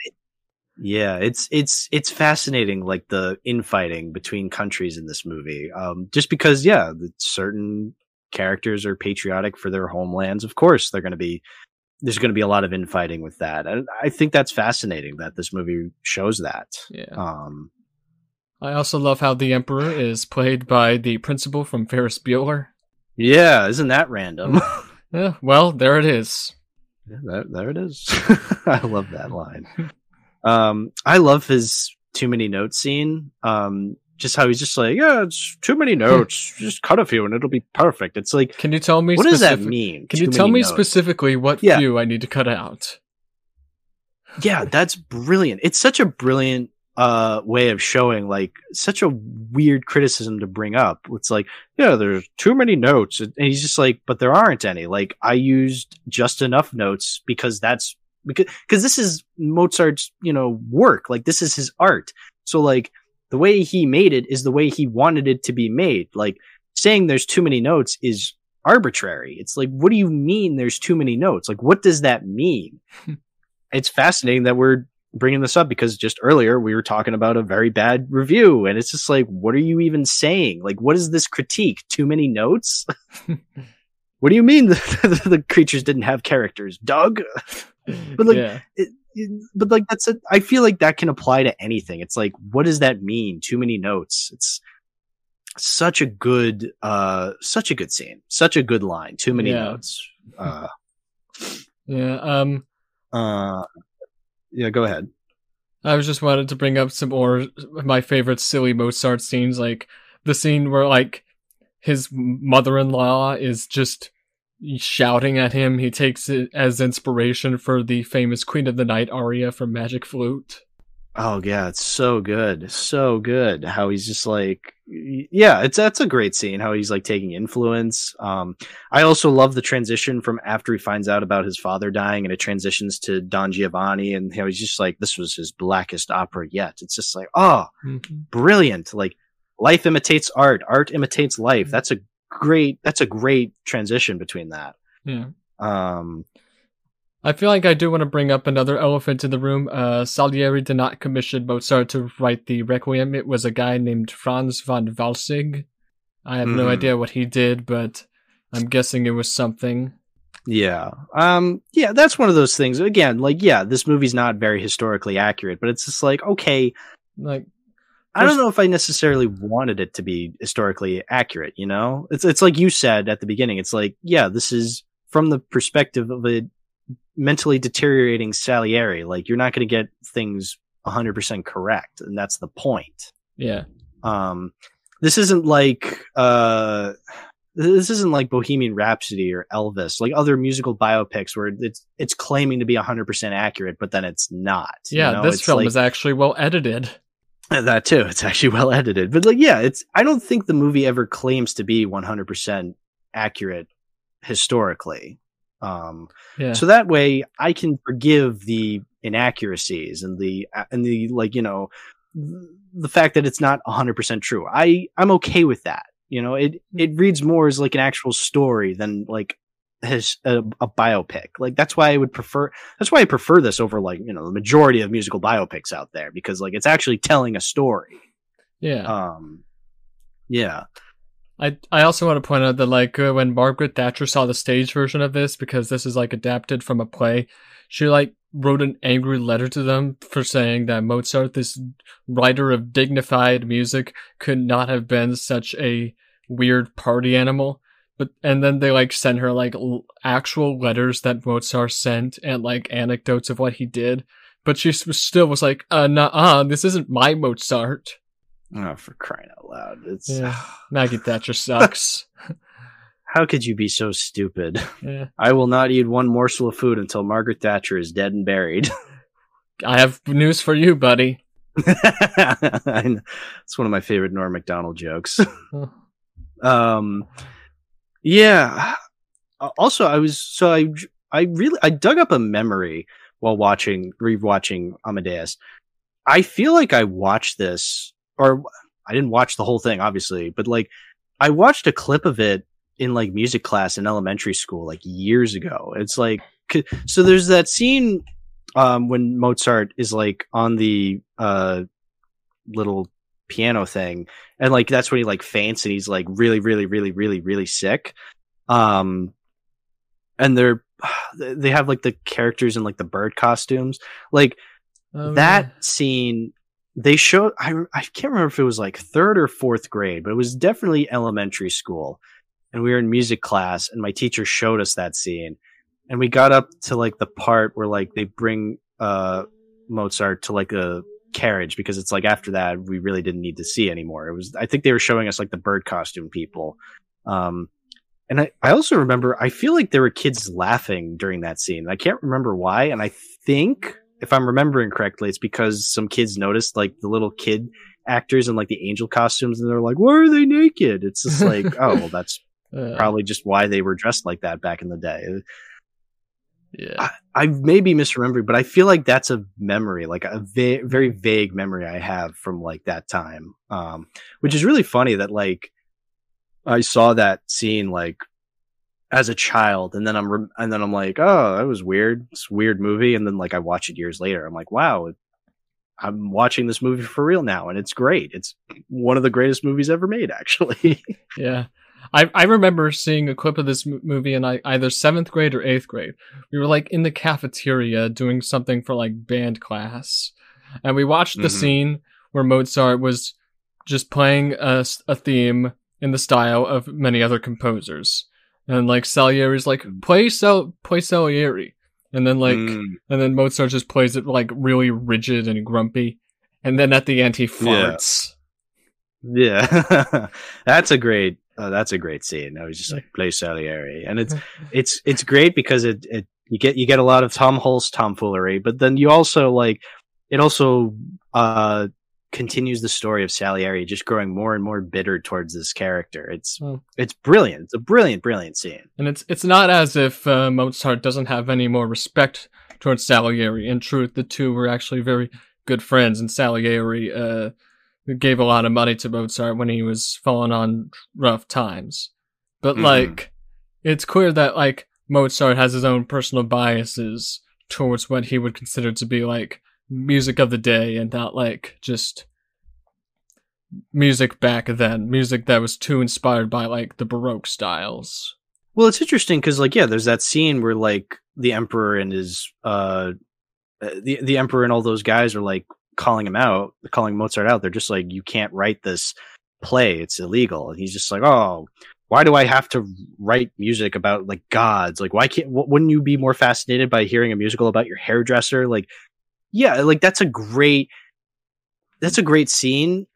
yeah, it's it's it's fascinating, like the infighting between countries in this movie. Um, just because, yeah, certain characters are patriotic for their homelands. Of course, they're going to be. There's going to be a lot of infighting with that, and I think that's fascinating that this movie shows that. yeah. Um, I also love how the Emperor is played by the principal from Ferris Bueller. yeah, isn't that random? Yeah, well, there it is. Yeah, there, there it is. I love that line. Um, I love his too many notes scene. Um, just how he's just like, yeah, it's too many notes. just cut a few and it'll be perfect. It's like, Can you tell me? what does that mean? Can you tell me notes? specifically what Yeah. few I need to cut out? Yeah, that's brilliant. It's such a brilliant uh way of showing like such a weird criticism to bring up. It's like, yeah, there's too many notes. And he's just like, but there aren't any. Like I used just enough notes because that's because because this is Mozart's, you know, work. Like this is his art. So like the way he made it is the way he wanted it to be made. Like saying there's too many notes is arbitrary. It's like, what do you mean there's too many notes? Like, what does that mean? it's fascinating that we're bringing this up because just earlier we were talking about a very bad review and it's just like what are you even saying? Like what is this critique? Too many notes? What do you mean the, the creatures didn't have characters doug? But, like, yeah, it, it- but like that's a i feel like that can apply to anything. It's like what does that mean? Too many notes. It's such a good uh such a good scene. Such a good line. Too many Yeah. notes. Uh yeah. Um, uh yeah go ahead I was just wanted to bring up some more my favorite silly Mozart scenes, like the scene where like his mother-in-law is just shouting at him. He takes it as inspiration for the famous Queen of the Night aria from Magic Flute. Oh yeah, it's so good, so good. How he's just like, yeah, it's that's a great scene. How he's like taking influence. Um, I also love the transition from after he finds out about his father dying, and it transitions to Don Giovanni, and how he's just like, this was his blackest opera yet. It's just like, oh, mm-hmm. brilliant! Like life imitates art, art imitates life. Mm-hmm. That's a great. That's a great transition between that. Yeah. Um, I feel like I do want to bring up another elephant in the room. Uh, Salieri did not commission Mozart to write the Requiem. It was a guy named Franz von Walsegg. I have mm. no hmm. idea what he did, but I'm guessing it was something. Yeah. Um yeah, that's one of those things. Again, like yeah, this movie's not very historically accurate, but it's just like okay, like I don't know if I necessarily wanted it to be historically accurate, you know? It's it's like you said at the beginning. It's like, yeah, this is from the perspective of a mentally deteriorating Salieri. Like you're not going to get things 100% correct. And that's the point. Yeah. Um, this isn't like, uh, this isn't like Bohemian Rhapsody or Elvis, like other musical biopics where it's it's claiming to be 100% accurate, but then it's not. Yeah, you know? this it's film like, is actually well edited. That too, it's actually well edited. But like, yeah, it's. I don't think the movie ever claims to be 100% accurate historically. Um, yeah. So that way, I can forgive the inaccuracies and the and the like, you know, the fact that it's not 100% true. I I'm okay with that. You know, it it reads more as like an actual story than like his a, a, biopic. Like that's why I would prefer. That's why I prefer this over like you know the majority of musical biopics out there because like it's actually telling a story. Yeah. Um. Yeah. I I also want to point out that like uh, when Margaret Thatcher saw the stage version of this because this is like adapted from a play, she like wrote an angry letter to them for saying that Mozart, this writer of dignified music, could not have been such a weird party animal. But and then they like sent her like l- actual letters that Mozart sent and like anecdotes of what he did. But she still was like, uh, nah, this isn't my Mozart. Oh, for crying out loud! It's yeah. Maggie Thatcher sucks. How could you be so stupid? Yeah. I will not eat one morsel of food until Margaret Thatcher is dead and buried. I have news for you, buddy. it's one of my favorite Norm Macdonald jokes. um, yeah. Also, I was so I I really I dug up a memory while watching rewatching Amadeus. I feel like I watched this or I didn't watch the whole thing, obviously, but like I watched a clip of it in like music class in elementary school, like years ago. It's like, so there's that scene, um, when Mozart is like on the, uh, little piano thing. And like, that's when he like faints and he's like really, really, really, really, really sick. Um, and they're, they have like the characters in like the bird costumes. Like, oh, that scene they showed I I can't remember if it was like third or fourth grade, but it was definitely elementary school. And we were in music class and my teacher showed us that scene. And we got up to like the part where like they bring uh Mozart to like a carriage because it's like after that we really didn't need to see anymore. It was I think they were showing us like the bird costume people. Um and I, I also remember I feel like there were kids laughing during that scene. I can't remember why, and I think if I'm remembering correctly, it's because some kids noticed like the little kid actors in like the angel costumes and they're like, why are they naked? It's just like, oh, well, that's uh, probably just why they were dressed like that back in the day. Yeah. I, I may be misremembering, but I feel like that's a memory, like a va- very vague memory I have from like that time. Um, which is really funny that like I saw that scene like as a child and then i'm re- and then i'm like oh that was weird it's weird movie and then like i watch it years later i'm like wow i'm watching this movie for real now and it's great it's one of the greatest movies ever made actually yeah I, I remember seeing a clip of this movie in I, either seventh grade or eighth grade. We were like in the cafeteria doing something for like band class, and we watched the mm-hmm. scene where Mozart was just playing a, a theme in the style of many other composers and like Salieri's like, play Sal- play Salieri. and then like Mm, and then Mozart just plays it like really rigid and grumpy, and then at the end he farts. yeah, that's a great. Uh, that's a great scene. I was just like play Salieri, and it's it's it's great because it it you get you get a lot of Tom Hulce tomfoolery, but then you also like it also uh continues the story of Salieri just growing more and more bitter towards this character. It's Oh. it's brilliant. It's a brilliant, brilliant scene. And it's it's not as if uh, Mozart doesn't have any more respect towards Salieri. In truth, the two were actually very good friends, and Salieri uh, gave a lot of money to Mozart when he was falling on rough times. But Mhm. like, it's clear that like Mozart has his own personal biases towards what he would consider to be like music of the day, and not like just music back then, music that was too inspired by like the Baroque styles. Well, it's interesting because, like, yeah, there's that scene where like the emperor and his uh, the the emperor and all those guys are like calling him out, calling Mozart out. They're just like, you can't write this play; it's illegal. And he's just like, oh, why do I have to write music about like gods? Like, why can't? Wouldn't you be more fascinated by hearing a musical about your hairdresser? Like, yeah, like that's a great that's a great scene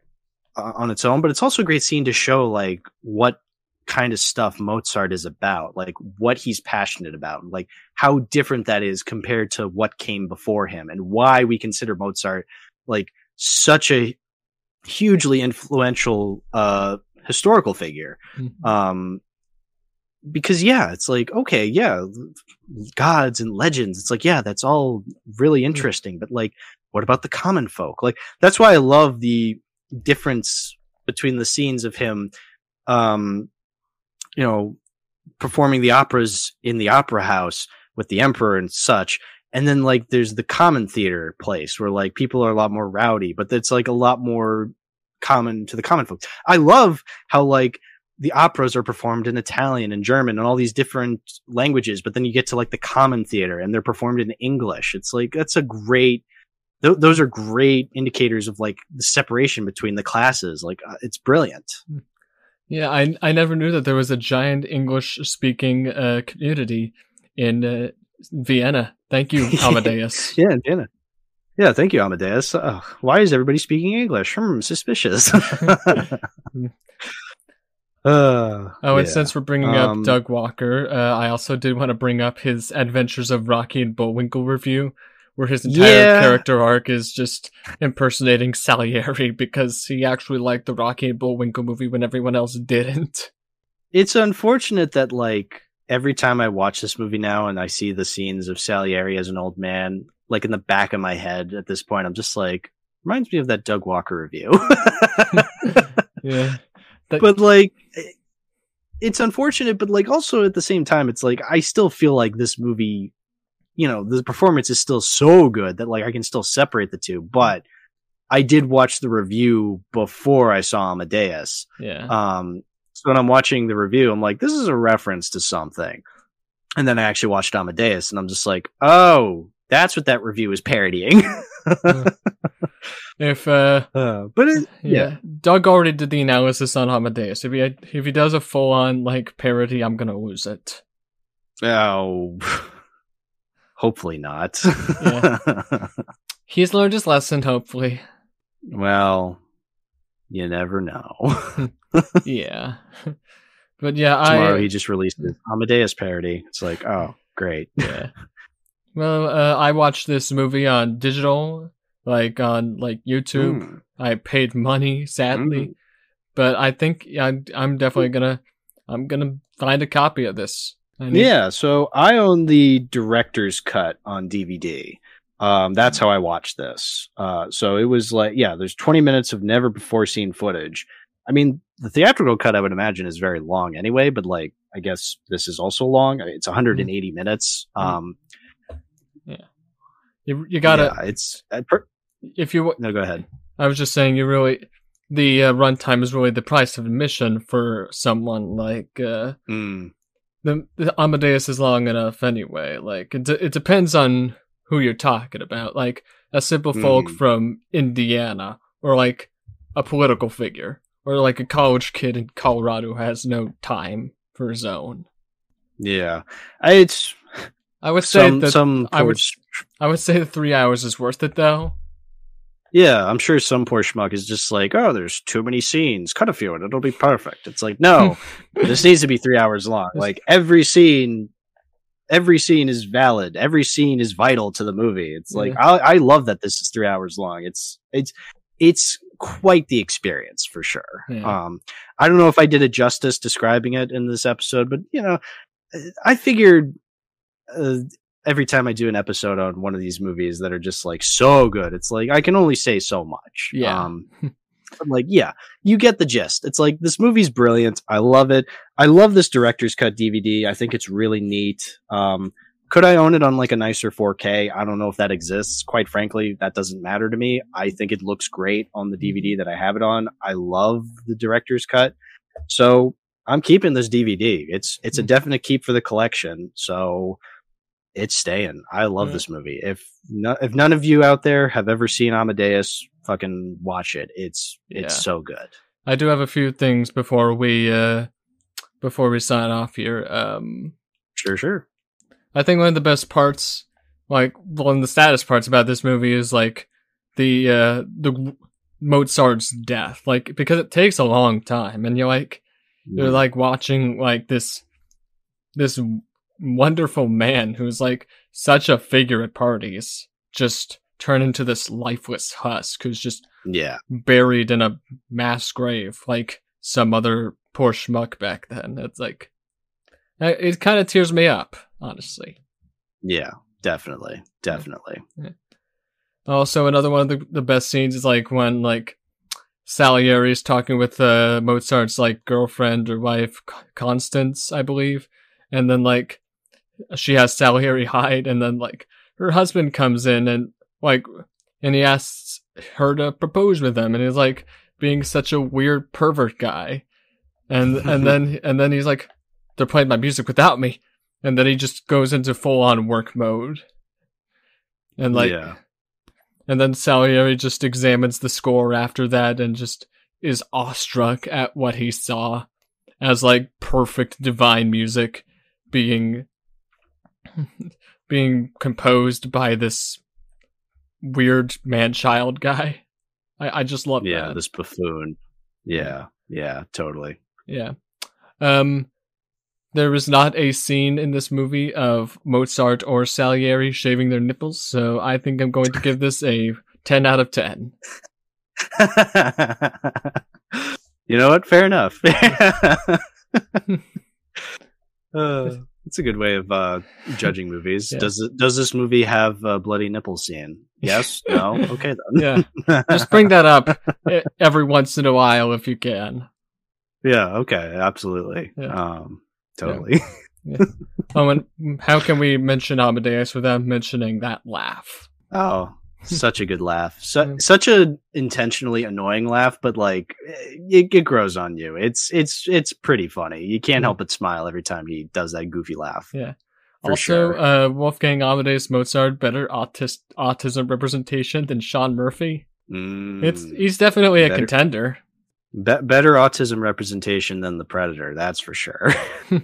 uh, on its own, but it's also a great scene to show like what kind of stuff Mozart is about, like what he's passionate about, like how different that is compared to what came before him and why we consider Mozart like such a hugely influential uh historical figure. Um because yeah, it's like okay, yeah, gods and legends. It's like yeah, that's all really interesting, but like what about the common folk? Like that's why I love the difference between the scenes of him um you know performing the operas in the opera house with the emperor and such and then like there's the common theater place where like people are a lot more rowdy but it's like a lot more common to the common folks i love how like the operas are performed in italian and german and all these different languages but then you get to like the common theater and they're performed in english it's like that's a great th- those are great indicators of like the separation between the classes like uh, it's brilliant Yeah, I I never knew that there was a giant English speaking uh, community in uh, Vienna. Thank you, Amadeus. Yeah, Vienna. Yeah, thank you, Amadeus. Uh, why is everybody speaking English? Hmm, suspicious. uh, Oh, and yeah. since we're bringing Um, up Doug Walker, uh, I also did want to bring up his Adventures of Rocky and Bullwinkle review, where his entire Yeah. character arc is just impersonating Salieri because he actually liked the Rocky and Bullwinkle movie when everyone else didn't. it's unfortunate that like every time I watch this movie now and I see the scenes of Salieri as an old man, like in the back of my head at this point, I'm just like, reminds me of that Doug Walker review. Yeah. But like it's unfortunate but like also at the same time it's like i still feel like this movie you know the performance is still so good that like i can still separate the two. But i did watch the review before i saw amadeus. Yeah. um so when i'm watching the review i'm like this is a reference to something. And then i actually watched amadeus and i'm just like oh that's what that review is parodying if uh uh, but it, yeah. Doug already did the analysis on Amadeus. If he if he does a full on like parody, I'm gonna lose it. Oh, hopefully not. He's learned his lesson, hopefully. well, you never know. yeah. But yeah, Tomorrow I he just released his Amadeus parody. It's like, oh, great. yeah. Well, uh, I watched this movie on digital, like on like YouTube. Mm. I paid money, sadly, Mm. but I think yeah, I'm definitely gonna I'm gonna find a copy of this. Need- Yeah, so I own the director's cut on DVD. Um, that's how I watched this. Uh, so it was like, yeah, there's 20 minutes of never before seen footage. I mean, the theatrical cut, I would imagine, is very long anyway, but like, I guess this is also long. It's 180 minutes. Um, you you gotta yeah, it's, uh, if you no, go ahead. I was just saying, you really the uh, runtime is really the price of admission for someone like uh, Mm, the, the Amadeus is long enough anyway. Like it, de- it depends on who you're talking about. Like a simple folk Mm. from Indiana, or like a political figure, or like a college kid in Colorado who has no time for his own. yeah, I, it's, I would say some that some I would- I would say the three hours is worth it though. yeah, I'm sure some poor schmuck is just like, oh, there's too many scenes. Cut a few and it'll be perfect. It's like, no, this needs to be three hours long. Like every scene, every scene is valid. Every scene is vital to the movie. It's like I, I love that this is three hours long. It's it's it's quite the experience for sure. Yeah. Um, I don't know if I did it justice describing it in this episode, but you know, I figured uh, every time I do an episode on one of these movies that are just like so good, it's like I can only say so much. Yeah. Um, but like, yeah, you get the gist. It's like this movie's brilliant. I love it. I love this director's cut DVD. I think it's really neat. Um, could I own it on like a nicer 4K? I don't know if that exists. Quite frankly, that doesn't matter to me. I think it looks great on the DVD that I have it on. I love the director's cut. So I'm keeping this DVD. It's it's a definite keep for the collection. So it's staying. I love Yeah. this movie. If no, if none of you out there have ever seen Amadeus, fucking watch it. It's it's Yeah. so good. I do have a few things before we uh before we sign off here. Um Sure, sure. I think one of the best parts, like one of the saddest parts about this movie is like the uh the Mozart's death. Like because it takes a long time and you're like you're like watching like this this wonderful man who's like such a figure at parties just turn into this lifeless husk who's just yeah, buried in a mass grave like some other poor schmuck back then. It's like it, it kind of tears me up, honestly. yeah, definitely, definitely. Also, another one of the, the best scenes is like when like Salieri is talking with uh, Mozart's like girlfriend or wife Constance, I believe, and then like she has Salieri hide, and then like her husband comes in and like and he asks her to propose with him, and he's like being such a weird pervert guy, and and then and then he's like they're playing my music without me, and then he just goes into full on work mode, and like yeah, and then Salieri just examines the score after that and just is awestruck at what he saw as like perfect divine music being being composed by this weird man child guy. I, I just love yeah. that. This buffoon. Yeah, yeah, totally. Yeah. Um there is not a scene in this movie of Mozart or Salieri shaving their nipples, so I think I'm going to give this a 10 out of 10. you know what? Fair enough. uh, that's a good way of uh, judging movies. Yeah. Does it, does this movie have a bloody nipple scene? Yes. No. Okay then. Yeah. Just bring that up every once in a while if you can. yeah. Okay. Absolutely. Yeah. Um. Totally. Oh, and how can we mention Amadeus without mentioning that laugh? Oh, such a good laugh. Mm. such a intentionally annoying laugh, but like it, it grows on you. It's it's it's pretty funny. You can't help but smile every time he does that goofy laugh. Yeah. For also, sure. uh, Wolfgang Amadeus Mozart better autist autism representation than Shaun Murphy. It's Mm. he's definitely a Better- contender. Be- better autism representation than the predator, that's for sure.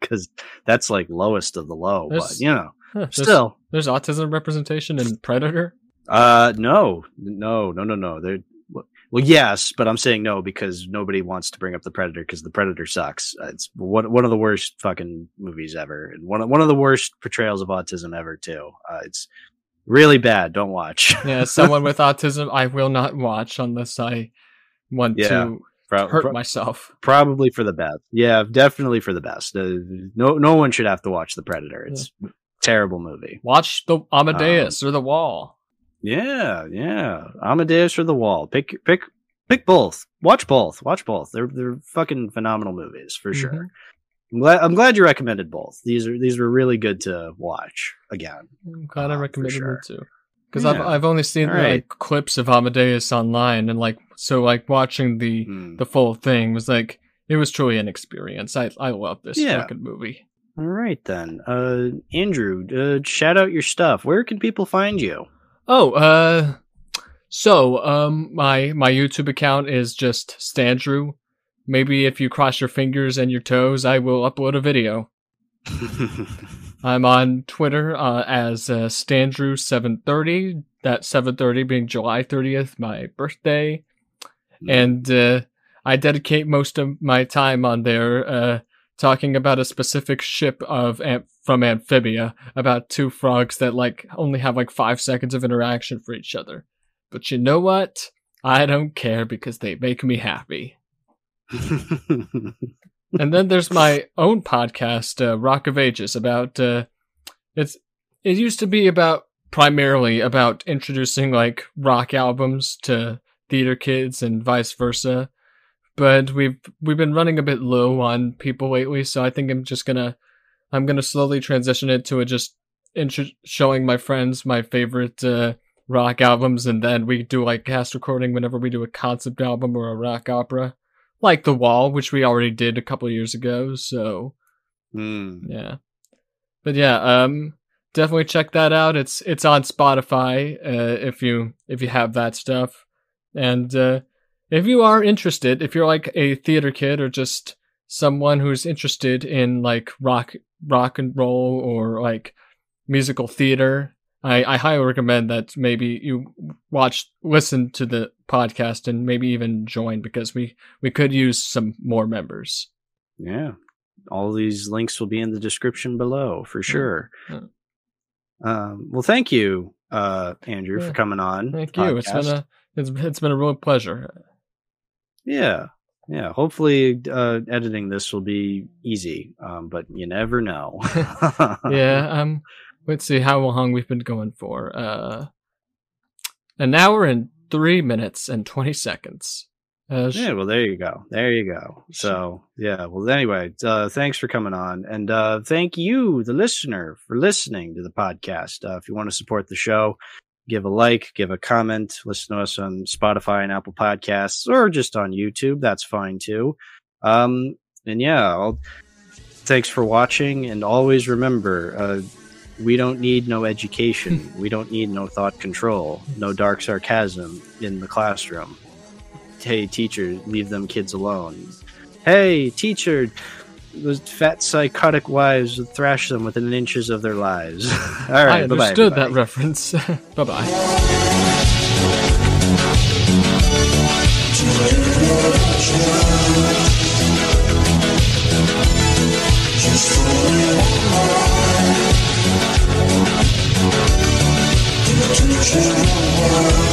Because that's like lowest of the low. But you know, Huh, there's, still, there's autism representation in Predator. uh, no, no, no, no, no. There, well, yes, but I'm saying no because nobody wants to bring up the predator because the predator sucks. It's one one of the worst fucking movies ever, and one of, one of the worst portrayals of autism ever too. Uh, it's really bad. Don't watch. Yeah, someone with autism I will not watch unless I want Yeah. to Pro- hurt pro- myself. probably for the best. Yeah, definitely for the best. Uh, no, no one should have to watch the Predator. It's a terrible movie. Watch the Um, Amadeus or the Wall. Yeah, yeah. Amadeus or The Wall. Pick, pick, pick both. Watch both. Watch both. They're they're fucking phenomenal movies for Mhm. sure. I'm glad, I'm glad you recommended both. These are these were really good to watch again. I'm glad I uh, for recommended sure. them too. Because I've I've only seen All like clips of Amadeus online, and like so like watching the Hmm. the full thing was like it was truly an experience. I I love this Yeah. fucking movie. All right then, uh, Andrew, uh, shout out your stuff. Where can people find you? Oh, uh, so um, my my YouTube account is just Standrew. Maybe if you cross your fingers and your toes, I will upload a video. I'm on Twitter uh, as uh, Standrew730. That 730 being July 30th, my birthday. And uh, I dedicate most of my time on there uh, talking about a specific ship of from Amphibia, about two frogs that like only have like five seconds of interaction for each other. But you know what? I don't care because they make me happy. and then there's my own podcast, uh, Rock of Ages, about uh, it's it used to be about primarily about introducing like rock albums to theater kids and vice versa. But we've we've been running a bit low on people lately, so I think I'm just gonna I'm gonna slowly transition it to a just intro- showing my friends my favorite uh, rock albums, and then we do like cast recording whenever we do a concept album or a rock opera like The Wall, which we already did a couple years ago. So, mm. yeah, but yeah, um, definitely check that out. It's it's on Spotify uh, if you if you have that stuff, and uh, if you are interested, if you're like a theater kid or just someone who's interested in like rock rock and roll or like musical theater I, I highly recommend that maybe you watch, listen to the podcast, and maybe even join because we we could use some more members. Yeah, all these links will be in the description below for sure. Yeah. Um, well, thank you, uh, Andrew, yeah. for coming on. Thank you. It's been a it's it's been a real pleasure. Yeah, yeah. Hopefully, uh, editing this will be easy, um, but you never know. yeah. Um Let's see how long we've been going for. Uh, an hour and three minutes and 20 seconds. Uh, yeah, well, there you go. There you go. So, yeah, well, anyway, uh, thanks for coming on. And uh, thank you, the listener, for listening to the podcast. Uh, if you want to support the show, give a like, give a comment, listen to us on Spotify and Apple Podcasts, or just on YouTube. That's fine too. Um, and yeah, I'll, thanks for watching. And always remember, uh, we don't need no education. we don't need no thought control, no dark sarcasm in the classroom. Hey, teacher, leave them kids alone. Hey, teacher, those fat psychotic wives would thrash them within inches of their lives. All right, I understood that reference. bye bye. Just